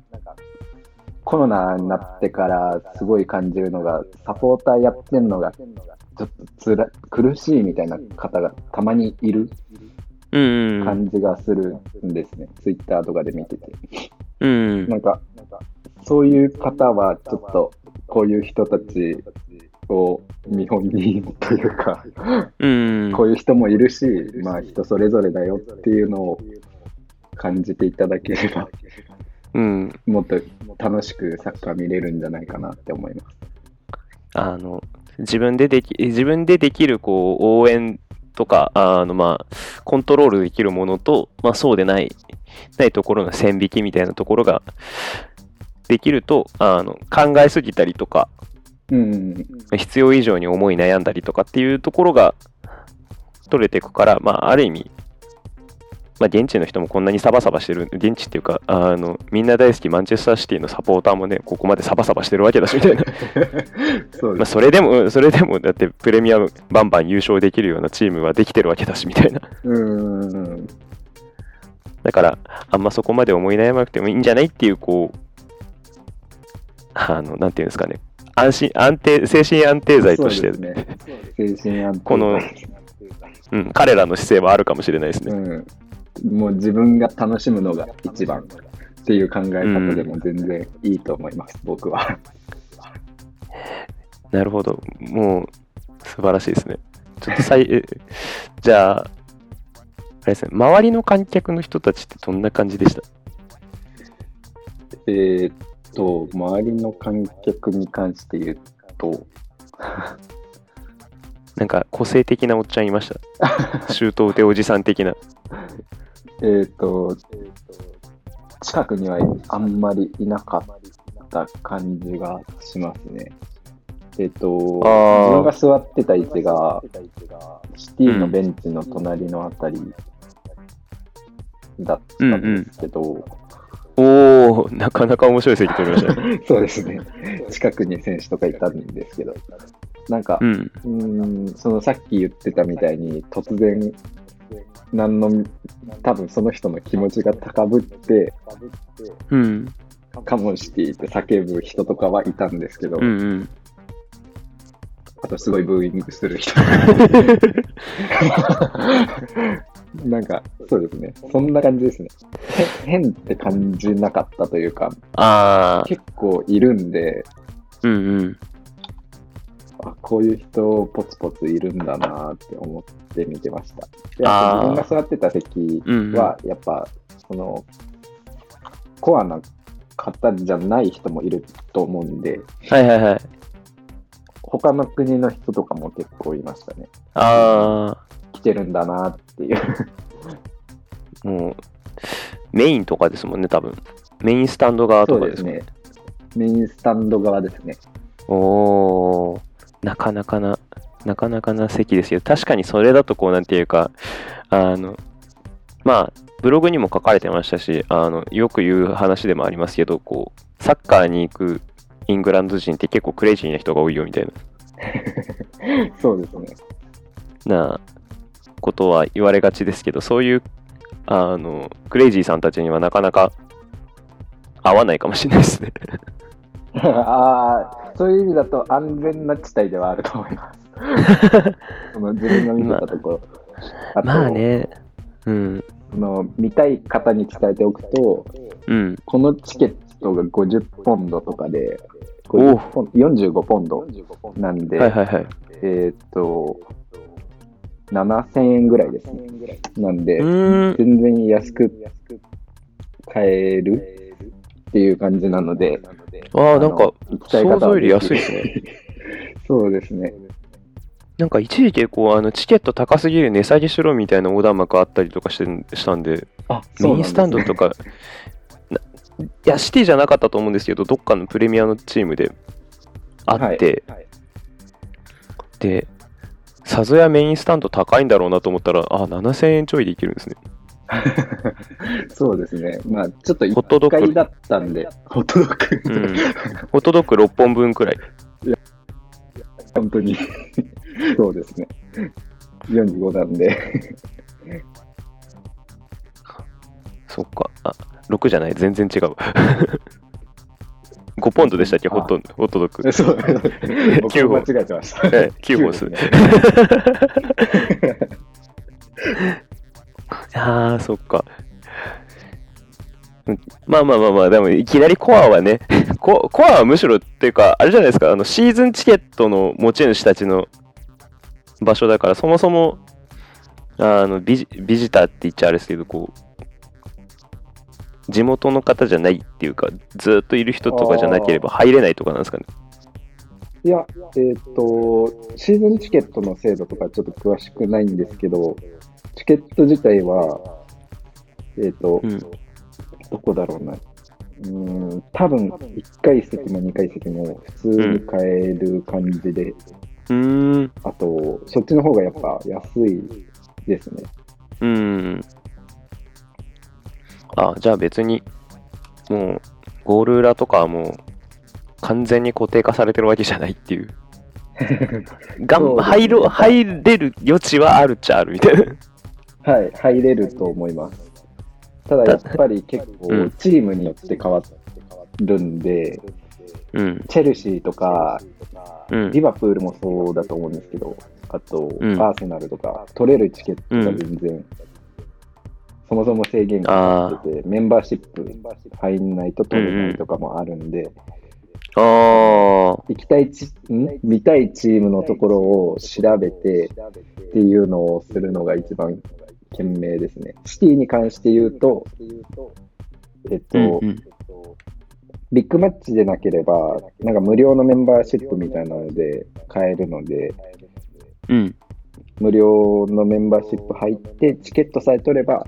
コロナになってからすごい感じるのが、サポーターやってんのが、ちょっとつら苦しいみたいな方がたまにいる。感じがするんですね。ツイッターとかで見てて。うん。なんか、そういう方は、ちょっと、こういう人たちを見本にというか、うん。こういう人もいるし、まあ人それぞれだよっていうのを感じていただければ、うん。もっと楽しくサッカー見れるんじゃないかなって思います。あの、自分ででき、自分でできる、こう、応援とか、あの、まあ、コントロールできるものと、まあ、そうでない、ないところの線引きみたいなところができると、あの、考えすぎたりとか、うん、必要以上に思い悩んだりとかっていうところが取れていくから、まあ、ある意味、まあ、現地の人もこんなにサバサバしてる、現地っていうか、あの、みんな大好きマンチェスターシティのサポーターもね、ここまでサバサバしてるわけだし、みたいな。まあ、そうです。それでも、それでも、だってプレミアムバンバン優勝できるようなチームはできてるわけだし、みたいな。うん、だから、あんまそこまで思い悩まなくてもいいんじゃないっていう、こう、あの、なんていうんですかね、安心、安定、精神安定剤として、ね。精神安定このうん、彼らの姿勢はあるかもしれないですね。うん、もう自分が楽しむのが一番っていう考え方でも全然いいと思います、僕は。なるほど。もう、素晴らしいですね。ちょっとさい、えじゃあ、あれですね、周りの観客の人たちってどんな感じでした？えーっと、周りの観客に関して言うと、[LAUGHS] なんか個性的なおっちゃんいました。[LAUGHS] シュート打ておじさん的な。えーっと、近くにはあんまりいなかった感じがしますね。えーっー自分が座ってた位置が、シティのベンチの隣のあたりだったんですけど、おー、なかなか面白い席取りましたね。[LAUGHS] そうですね。近くに選手とかいたんですけど、なんか、うん。うーん、そのさっき言ってたみたいに、突然、何の、多分その人の気持ちが高ぶって、うん。カモンシティって叫ぶ人とかはいたんですけど、うんうん。あとすごいブーイングする人。[LAUGHS] なんか、そうですね。そんな感じですね。へ変って感じなかったというか、あー、結構いるんで、うんうん。あこういう人ポツポツいるんだなって思って見てました。で、あ自分が座ってた席は、やっぱ、その、コアな方じゃない人もいると思うんで、はいはいはい。他の国の人とかも結構いましたね。あ来てるんだなっていう。ー、もう、メインとかですもんね、多分。メインスタンド側そとかですもんうですね。メインスタンド側ですね。おー、なかなかな、なかなかな席ですよ。確かにそれだとこうなんていうか、あの、まあ、ブログにも書かれてましたし、あの、よく言う話でもありますけど、こう、サッカーに行くイングランド人って結構クレイジーな人が多いよみたい [LAUGHS] そうですね。な、なことは言われがちですけど、そういう、あの、クレイジーさんたちにはなかなか合わないかもしれないですね。[LAUGHS] ああ、そういう意味だと安全な地帯ではあると思います。[LAUGHS] その自分が見てたところ。あとまあ。ね、うん。の見たい方に伝えておくと、うん。このチケットが50ポンドとかで、お50ポン45ポンドなんで、はいはいはい。えーっと、7000円ぐらいですね。なんで。全然安く買えるっていう感じなので、ああ、なんか、想像より安いぜですね。ひ [LAUGHS] そうですね。なんか一時期こう、あの、チケット高すぎる値下げしろみたいな横断幕あったりとかしてしたんで、あ、メインスタンドとか、ないや、シティじゃなかったと思うんですけど、どっかのプレミアのチームであって、はいで、さぞやメインスタンド高いんだろうなと思ったら、あ、7000円ちょいでいけるんですね。[LAUGHS] そうですね。まあ、ちょっとホットドッグ1回だったんで、ホットドッグ、うん。ホットドッグ6本分くらい。本当に。[LAUGHS] そうですね。45なんで。そっか。あ、6じゃない。全然違う。5ポンドでしたっけ、ホットホットドッグ。[LAUGHS] そう。[LAUGHS] 僕9も本間違えてました。ええ9本ですね。[LAUGHS] ああ、そっか。うんまあまあまあまあ、でもいきなりコアはね、ココアはむしろっていうか、あれじゃないですか、あのシーズンチケットの持ち主たちの場所だから、そもそもあのビジビジターって言っちゃあれですけど、こう、地元の方じゃないっていうか、ずっといる人とかじゃなければ入れないとかなんですかね。いや、えっ、と、シーズンチケットの制度とかちょっと詳しくないんですけど、チケット自体は、えっ、と、うん。どこだろうな。うーん、多分1階席も2階席も普通に買える感じで、うーん。あと、そっちの方がやっぱ安いですね。うーん。あ、じゃあ別に、もう、ゴール裏とかはもう、完全に固定化されてるわけじゃないっていう。[LAUGHS] がん入ろ入れる余地はあるっちゃあるみたいな。はい、入れると思います。ただやっぱり結構うんチームによって変わるんで、うん。チェルシーとか、うんリ。バプールもそうだと思うんですけど、あと、うんアーセナルとか、取れるチケットが全然、そもそも制限がかかってて、メンバーシップ入んないと取れないとかもあるんで、ああ。行きたいち、ん？見たいチームのところを調べてっていうのをするのが一番賢明ですね。シティに関して言うと、えっと、うんうんビッグマッチでなければ、なんか無料のメンバーシップみたいなので買えるので、うん。無料のメンバーシップ入って、チケットさえ取れば、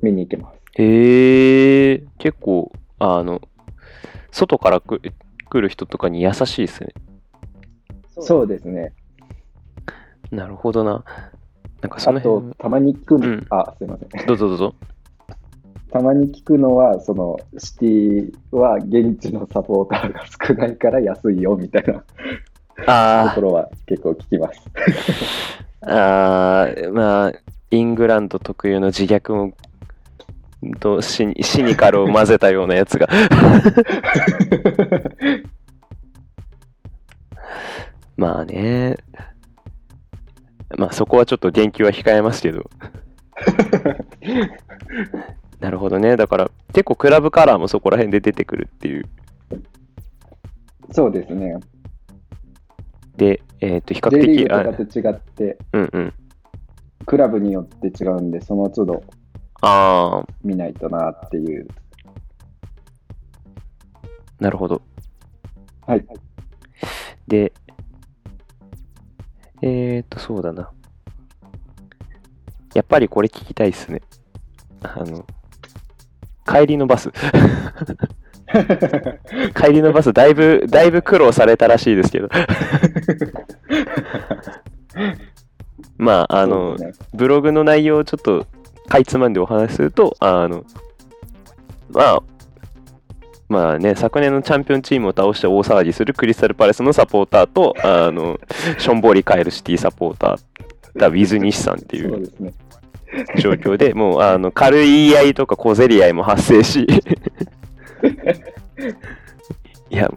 見に行けます。へえ、結構、あの、外から来る人とかに優しいですね。そうですね。なるほどな。なんかそあの辺と、たまに聞くの、うんあ、すいません。どうぞどうぞ。たまに聞くのは、その、シティは現地のサポーターが少ないから安いよみたいなとあころは結構聞きます。あ、[LAUGHS] あーまあ、イングランド特有の自虐も、とシニシニカルを混ぜたようなやつが。[LAUGHS] まあね。まあそこはちょっと言及は控えますけど。[LAUGHS] なるほどね。だから結構クラブカラーもそこら辺で出てくるっていう。そうですね。で、えっ、と、比較 J リーグとかと違って、うんうん。クラブによって違うんで、その都度ああ、見ないとなっていう。なるほど。はい。で、えーと、そうだな。やっぱりこれ聞きたいっすね。あの、帰りのバス。[LAUGHS] [LAUGHS] 帰りのバス、だいぶ、だいぶ苦労されたらしいですけど。[LAUGHS] まあ、あの、ねブログの内容をちょっとかいつまんでお話しすると、あの、まあ、まあね、昨年のチャンピオンチームを倒して大騒ぎするクリスタルパレスのサポーターと、あの、ションボーリカエルシティサポーター、だウィズ西さんっていう。状況で、もう、あの、軽い言い合いとか小競り合いも発生し、いや、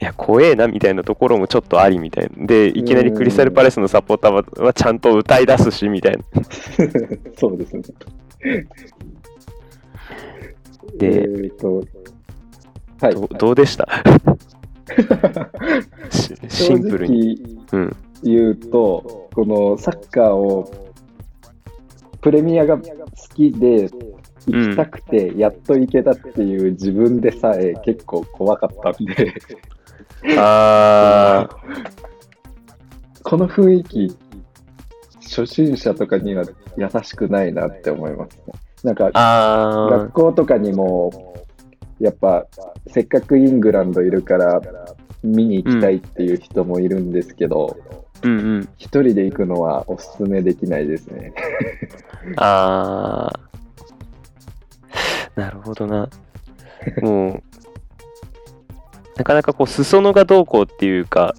いや、怖えなみたいなところもちょっとありみたいな。で、いきなりクリスタルパレスのサポーターははちゃんと歌い出すしみたいな。[LAUGHS] そうですね。でえーと、はい。どどうでした？[LAUGHS] しシンプルに。言うと、このサッカーをプレミアが好きで行きたくて、やっと行けたっていう自分でさえ結構怖かったんで、あ [LAUGHS] この雰囲気、初心者とかには優しくないなって思います。なんか学校とかにも、やっぱせっかくイングランドいるから見に行きたいっていう人もいるんですけど、ー、うんうん。一人で行くのはおすすめできないですね。[LAUGHS] あー、[LAUGHS] なるほどな。もう、なかなかこう、裾野がどうこうっていうか、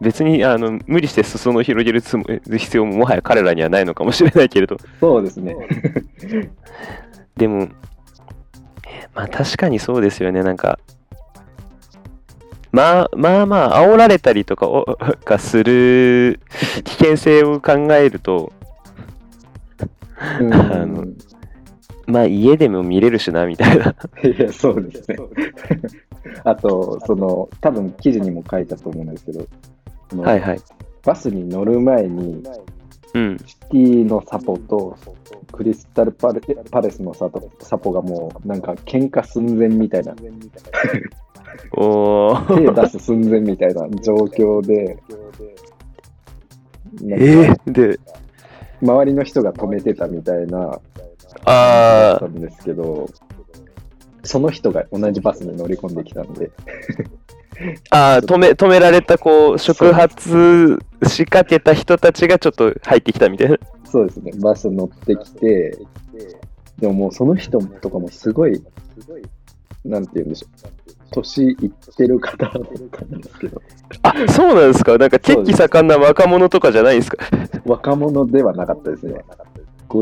別にあの無理して裾野を広げるつも必要ももはや彼らにはないのかもしれないけれど、そうですね。[LAUGHS] でも、まあ確かにそうですよね、なんか、まあまあまあ、煽られたりとかを [LAUGHS] がする危険性を考えると、うんあのまあ家でも見れるしな、みたいな。いや、そうですね。あと、その、多分記事にも書いたと思うんですけど、はいはい。バスに乗る前に、うん。シティのサポとクリスタルパレパレスのサポサポがもう、なんか喧嘩寸前みたいな、おー。手出す寸前みたいな状況で、[LAUGHS] えー、で、周りの人が止めてたみたいな、だあったんですけど、その人が同じバスに乗り込んできたんで、ーあー止め、止められた、こう、触発しかけた人たちがちょっと入ってきたみたいな。そうですね、バス乗ってきて、でももうその人とかもすごい、なんて言うんでしょう、年いってる方だったんですけど、あ、そうなんですか？なんか、血気盛んな若者とかじゃないんですか？若者ではなかったですね。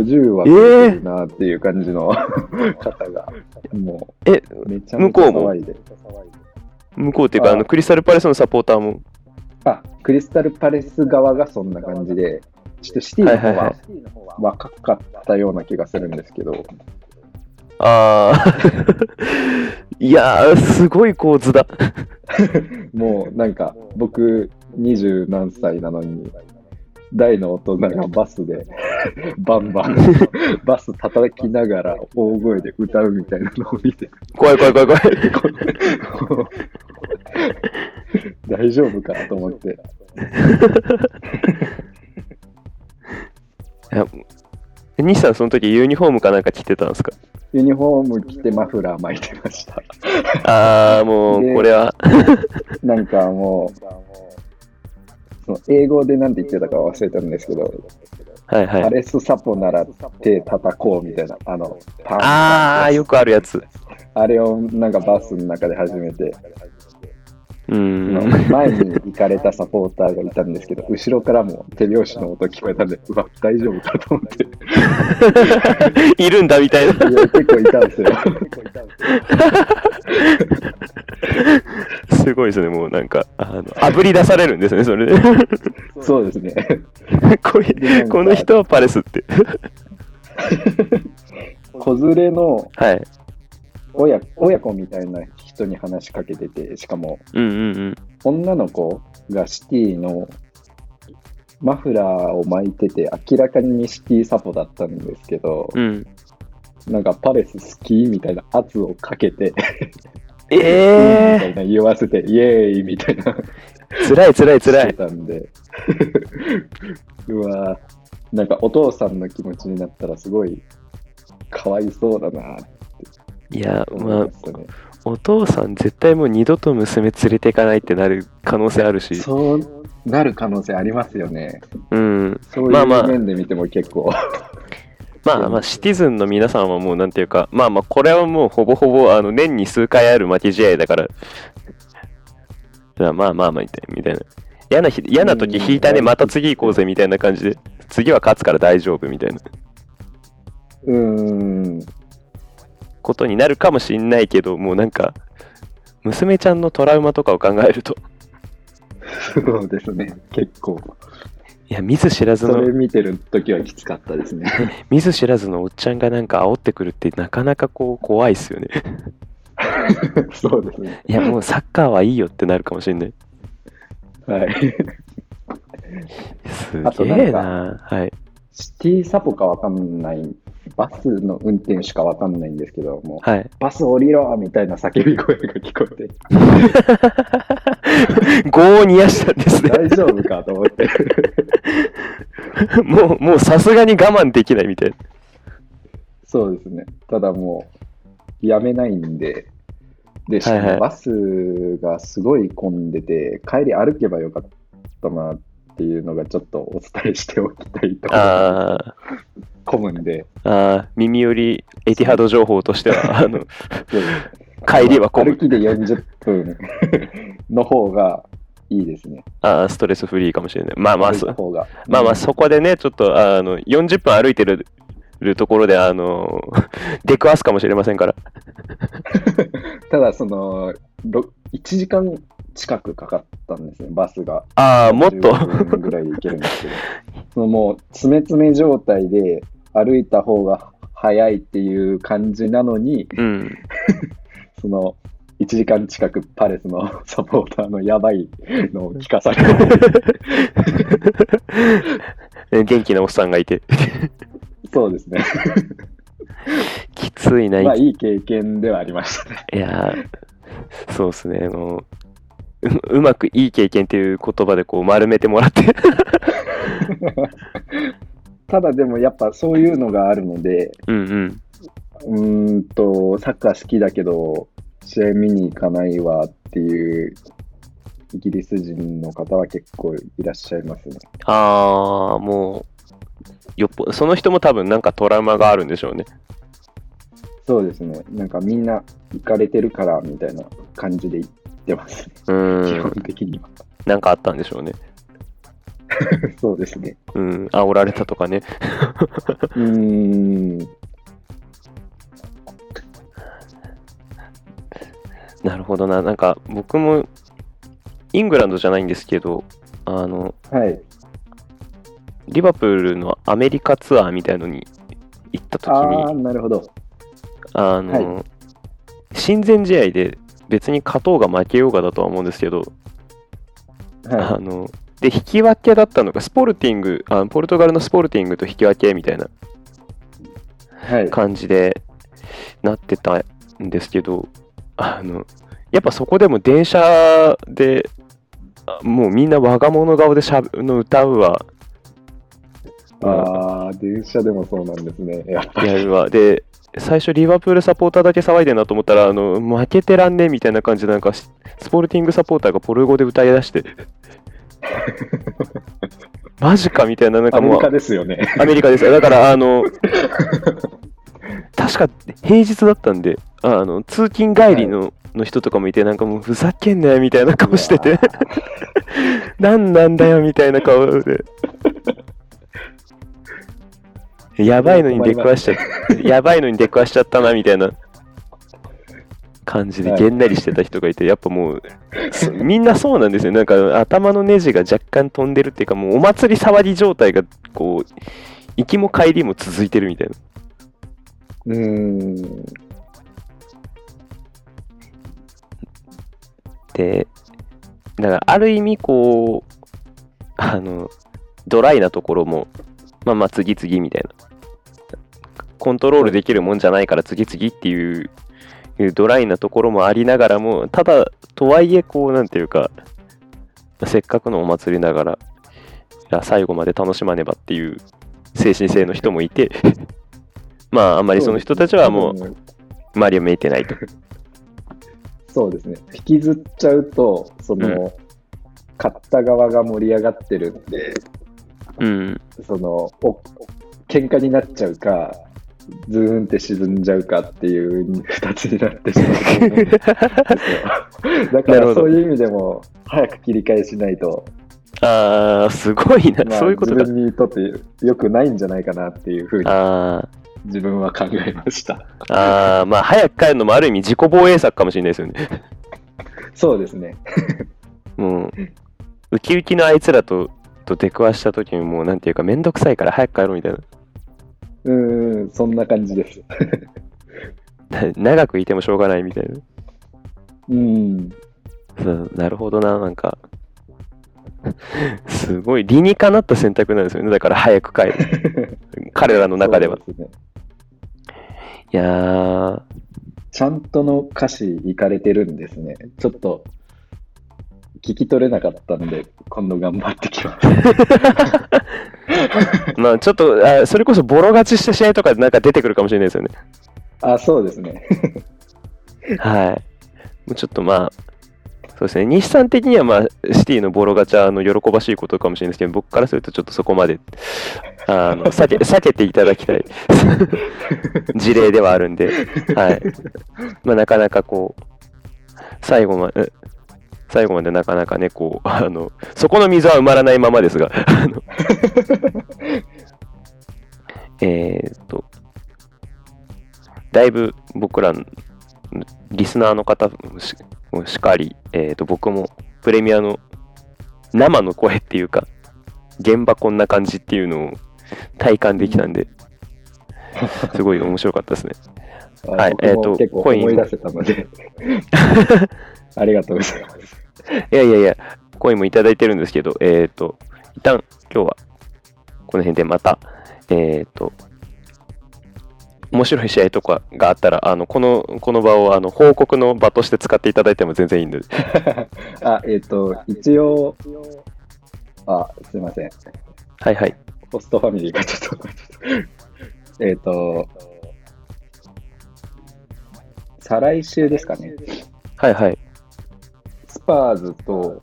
50は超えてるなっていう感じの [LAUGHS] 方が、もえ、うめちゃめちゃ騒いで。向こうっていうか、あの、クリスタルパレスのサポーターも？あ、クリスタルパレス側がそんな感じで、ちょっとシティの方はいはいはは若かったような気がするんですけど、ああ。[LAUGHS] いやー、すごい構図だ。[LAUGHS] もうなんか僕二十何歳なのに、大の大人がバスで [LAUGHS] バンバンバス叩きながら大声で歌うみたいなのを見て、怖い怖い怖い怖い。[LAUGHS] 大丈夫かなと思って。[LAUGHS] 西さん、その時ユニフォームかなんか着てたんですか？ユニフォーム着てマフラー巻いてました。ああ、もう、でこれは。なんかもう、英語でなんて言ってたか忘れたんですけど、はいはい。パレスサポなら手叩こうみたいな、あの、パンああ、よくあるやつ。あれをなんかバスの中で始めて、うーん。前に行かれたサポーターがいたんですけど、後ろからも手拍子の音聞こえたんで、うわ、大丈夫かと思って、[LAUGHS] いるんだみたいな。いや結構いたんですよ。[LAUGHS] すごいですね、もうなんか、あの、炙り出されるんですね、それで。そうですね。こいこの人はパレスって。子連れのはい。親親子みたいな人に話しかけてて、しかも。女の子がシティのマフラーを巻いてて、明らかにシティサポだったんですけど、うん。なんかパレス好きみたいな圧をかけて、え [LAUGHS] みたえいな言わせて、イエーイみたいな。ー、つらいつらいつらい。たんで、[LAUGHS] うわぁなんかお父さんの気持ちになったらすごいかわいそうだなっていや、思まあ。お父さん絶対もう二度と娘連れていかないってなる可能性あるし。そうなる可能性ありますよね。うん。そういまあまあう面で見ても結構。[LAUGHS] まあまあ、シティズンの皆さんはもうなんていうか、まあまあ、これはもうほぼほぼ、あの、年に数回ある負け試合だから、まあまあまあまあ、みたいな。みたいな嫌な日、嫌な時引いたね、また次行こうぜ、みたいな感じで、次は勝つから大丈夫、みたいなうーん。ことになるかもしんないけど、もうなんか、娘ちゃんのトラウマとかを考えると、そうですね。結構。いや、見ず知らずそれの、見てる時はきつかったですね。[LAUGHS] 見ず知らずのおっちゃんがなんか煽ってくるってなかなかこう怖いっすよね。[LAUGHS] そうですね。いや、もうサッカーはいいよってなるかもしれない。はい。すげえな。はい。シティサポかわかんない、バスの運転手かわかんないんですけど、もう、はい。バス降りろみたいな叫び声が聞こえて、[LAUGHS] 業を煮やしたんですね。大丈夫かと思って。[LAUGHS] もう、もうさすがに我慢できないみたいな。そうですね。ただもう、やめないんで、で、しかはいはいもバスがすごい混んでて、帰り歩けばよかったなっていうのがちょっとお伝えしておきたいところがあ混むんで、ーあー、耳寄りエティハド情報としては、あの、帰りは混む。歩きで40分 [LAUGHS] の方がいいですね。あーストレスフリーかもしれない。まあまあ、そ。まあまあ、そこでね、ちょっと、あの、40分歩いてる、るところで、あの、[LAUGHS] 出くわすかもしれませんから。[LAUGHS] ただ、その、ろ1時間近くかかったんですね、バスが。ああ、もっと、15分ぐらいで行けるんですけど、そのもう、詰め詰め状態で歩いた方が早いっていう感じなのに、うん。[LAUGHS] その、1時間近くパレスの [LAUGHS] サポーターのやばいのを聞かされて、[LAUGHS] 元気なおっさんがいて。そうですね。きついな、まあ、いい経験ではありましたね。いやー、そうですね、あの、ううまくいい経験っていう言葉でこう丸めてもらって。ただでもやっぱそういうのがあるので、うんうん。うーんと、サッカー好きだけど、試合見に行かないわっていうイギリス人の方は結構いらっしゃいますね。あー、もう、よっぽその人も多分なんかトラウマがあるんでしょうね。そうですね。なんかみんな行かれてるからみたいな感じで言ってますね。う基本的には。なんかあったんでしょうね。[LAUGHS] そうですね。うん、煽られたとかね。うーん。[LAUGHS] なるほどな。なんか僕もイングランドじゃないんですけど、あの、はい。リバプールのアメリカツアーみたいのに行った時ああ、に、なるほど。あの、親善試合で別に勝とうが負けようがだとは思うんですけど、あはの、で、引き分けだったのが、スポルティング、あポルトガルのスポルティングと引き分けみたいな。感じでなってたんですけど、あの、やっぱそこでも電車で、あもうみんな我が物顔でしゃべの歌うわ、ああ、電車でもそうなんですね。やっぱやるわ。で、最初リバプールサポーターだけ騒いでんなと思ったら、あの、負けてらんねえみたいな感じで、なんか、ススポルティングサポーターがポル語で歌い出して、[LAUGHS] マジかみたいな、なんかもうアメリ、カですよね。アメリカです。だから、[LAUGHS] あの、確か平日だったんで、あの、通勤帰りの,、の人とかもいて、なんかもう、ふざけんなよみたいな顔してて、[LAUGHS] なんなんだよみたいな顔で。やばいのに出くわしちゃった、やばいのに出くわしちゃったなみたいな感じではいげんなりしてた人がいて、やっぱもう、そみんなそうなんですよ。なんか頭のネジが若干飛んでるっていうか、もうお祭り騒ぎ状態が、こう、行きも帰りも続いてるみたいな。うーん。で、だからある意味こう、あの、ドライなところも、まあまあ次々みたいな。コントロールできるもんじゃないから次々っていう、いうドライなところもありながらも、ただ、とはいえこう、なんていうか、せっかくのお祭りながら、いや最後まで楽しまねばっていう精神性の人もいて、[LAUGHS] まああんまりその人たちはもうう。周りを向いてないと。そうですね。引きずっちゃうと、その、うん買った側が盛り上がってるんで、うん。その、お喧嘩になっちゃうか、ズーンって沈んじゃうかっていう二つになってしまうと思うんですよ。だからそういう意味でも、早く切り替えしないと、ああ、すごいな、まあそういうことか自。分にとって良くないんじゃないかなっていうふうにあ自分は考えました。あ、ああ、まあ、早く帰るのもある意味自己防衛策かもしれないですよね。そうですね。もう、ウキウキのあいつらとと出くわした時にもう、なんていうか、めんどくさいから早く帰ろうみたいな。うーん、そんな感じです。[LAUGHS] 長くいてもしょうがないみたいな。うん。そうなるほどな、なんか。[LAUGHS] すごい理にかなった選択なんですよね。だから早く帰る。[LAUGHS] 彼らの中では。そうすねいやー、ちゃんとの歌詞いかれてるんですね。ちょっと、聞き取れなかったんで、今度頑張ってきます。[LAUGHS] まあちょっとあ、それこそボロ勝ちした試合とかでなんか出てくるかもしれないですよね。あ、そうですね。はい。もうちょっとまあ、そうですね、西さん的にはまあ、シティのボロガチャの喜ばしいことかもしれないですけど、僕からするとちょっとそこまで、あの、避け、避けていただきたい事例ではあるんで、はい。まあ、なかなかこう、最後まで、最後までなかなかね、こう、[LAUGHS] あの、そこの溝は埋まらないままですが、あの [LAUGHS] えーっと、だいぶ僕らのリスナーの方もしもしかり、えー、と僕もプレミアの生の声っていうか、現場こんな感じっていうのを体感できたんで、[LAUGHS] すごい面白かったですね。はいえーと結構コイン思い出せたので、ありがとうございます。いやいやいや、声もいただいてるんですけど、えっ、と、一旦今日はこの辺でまた、えっ、と、面白い試合とかがあったら、あのこのこの場をあの報告の場として使っていただいても全然いいんで、[LAUGHS] あ、えっ、と、一応、あ、すいません。はいはい。ホストファミリーがちょっと、[LAUGHS] えっと、再来週ですかね。はいはい。スパーズと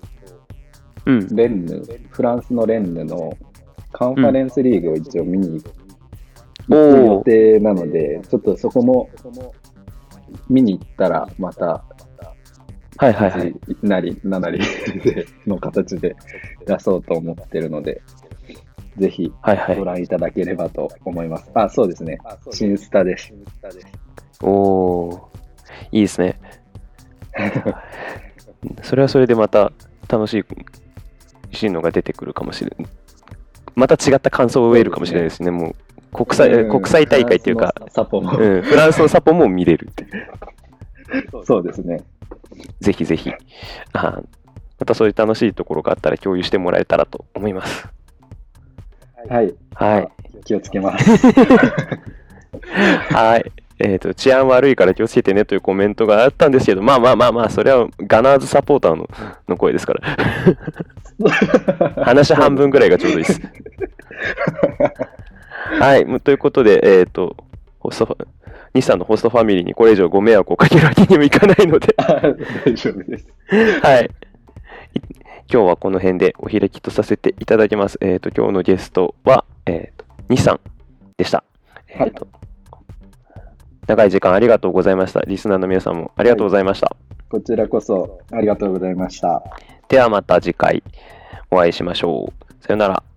うん。レンヌ、フランスのレンヌのカンファレンスリーグを一応見に行く予定なので、ちょっとそこも見に行ったら、また、はいはいはい。なり、ななりの形で出そうと思ってるので、ぜひはいはい。ご覧いただければと思います。あ、そうですね。新スタです。おー、いいですね。[LAUGHS] それはそれでまた楽しいシーンのが出てくるかもしれない。また違った感想を得るかもしれないですね。もう国際、うん国際大会っていうか、フランスのサポも、うん、フランスのサポも見れるって。[LAUGHS] そうですね。ぜひぜひ、あまたそういう楽しいところがあったら共有してもらえたらと思います。はい。はい。気をつけます。[LAUGHS] はい。えっ、と、治安悪いから気をつけてねというコメントがあったんですけど、まあまあまあまあ、それはガナーズサポーターのの声ですから。話半分ぐらいがちょうどいいです。[LAUGHS] はい。ということで、えっ、と、ホスト西さんのホストファミリーにこれ以上ご迷惑をかけるわけにもいかないので、[LAUGHS] 大丈夫です。はい。い今日はこの辺でお開きとさせていただきます。えっ、と、今日のゲストは、えっ、と、西さんでした。えっ、と、長い時間ありがとうございました。リスナーの皆さんもありがとうございました。こちらこそありがとうございました。ではまた次回お会いしましょう。さよなら。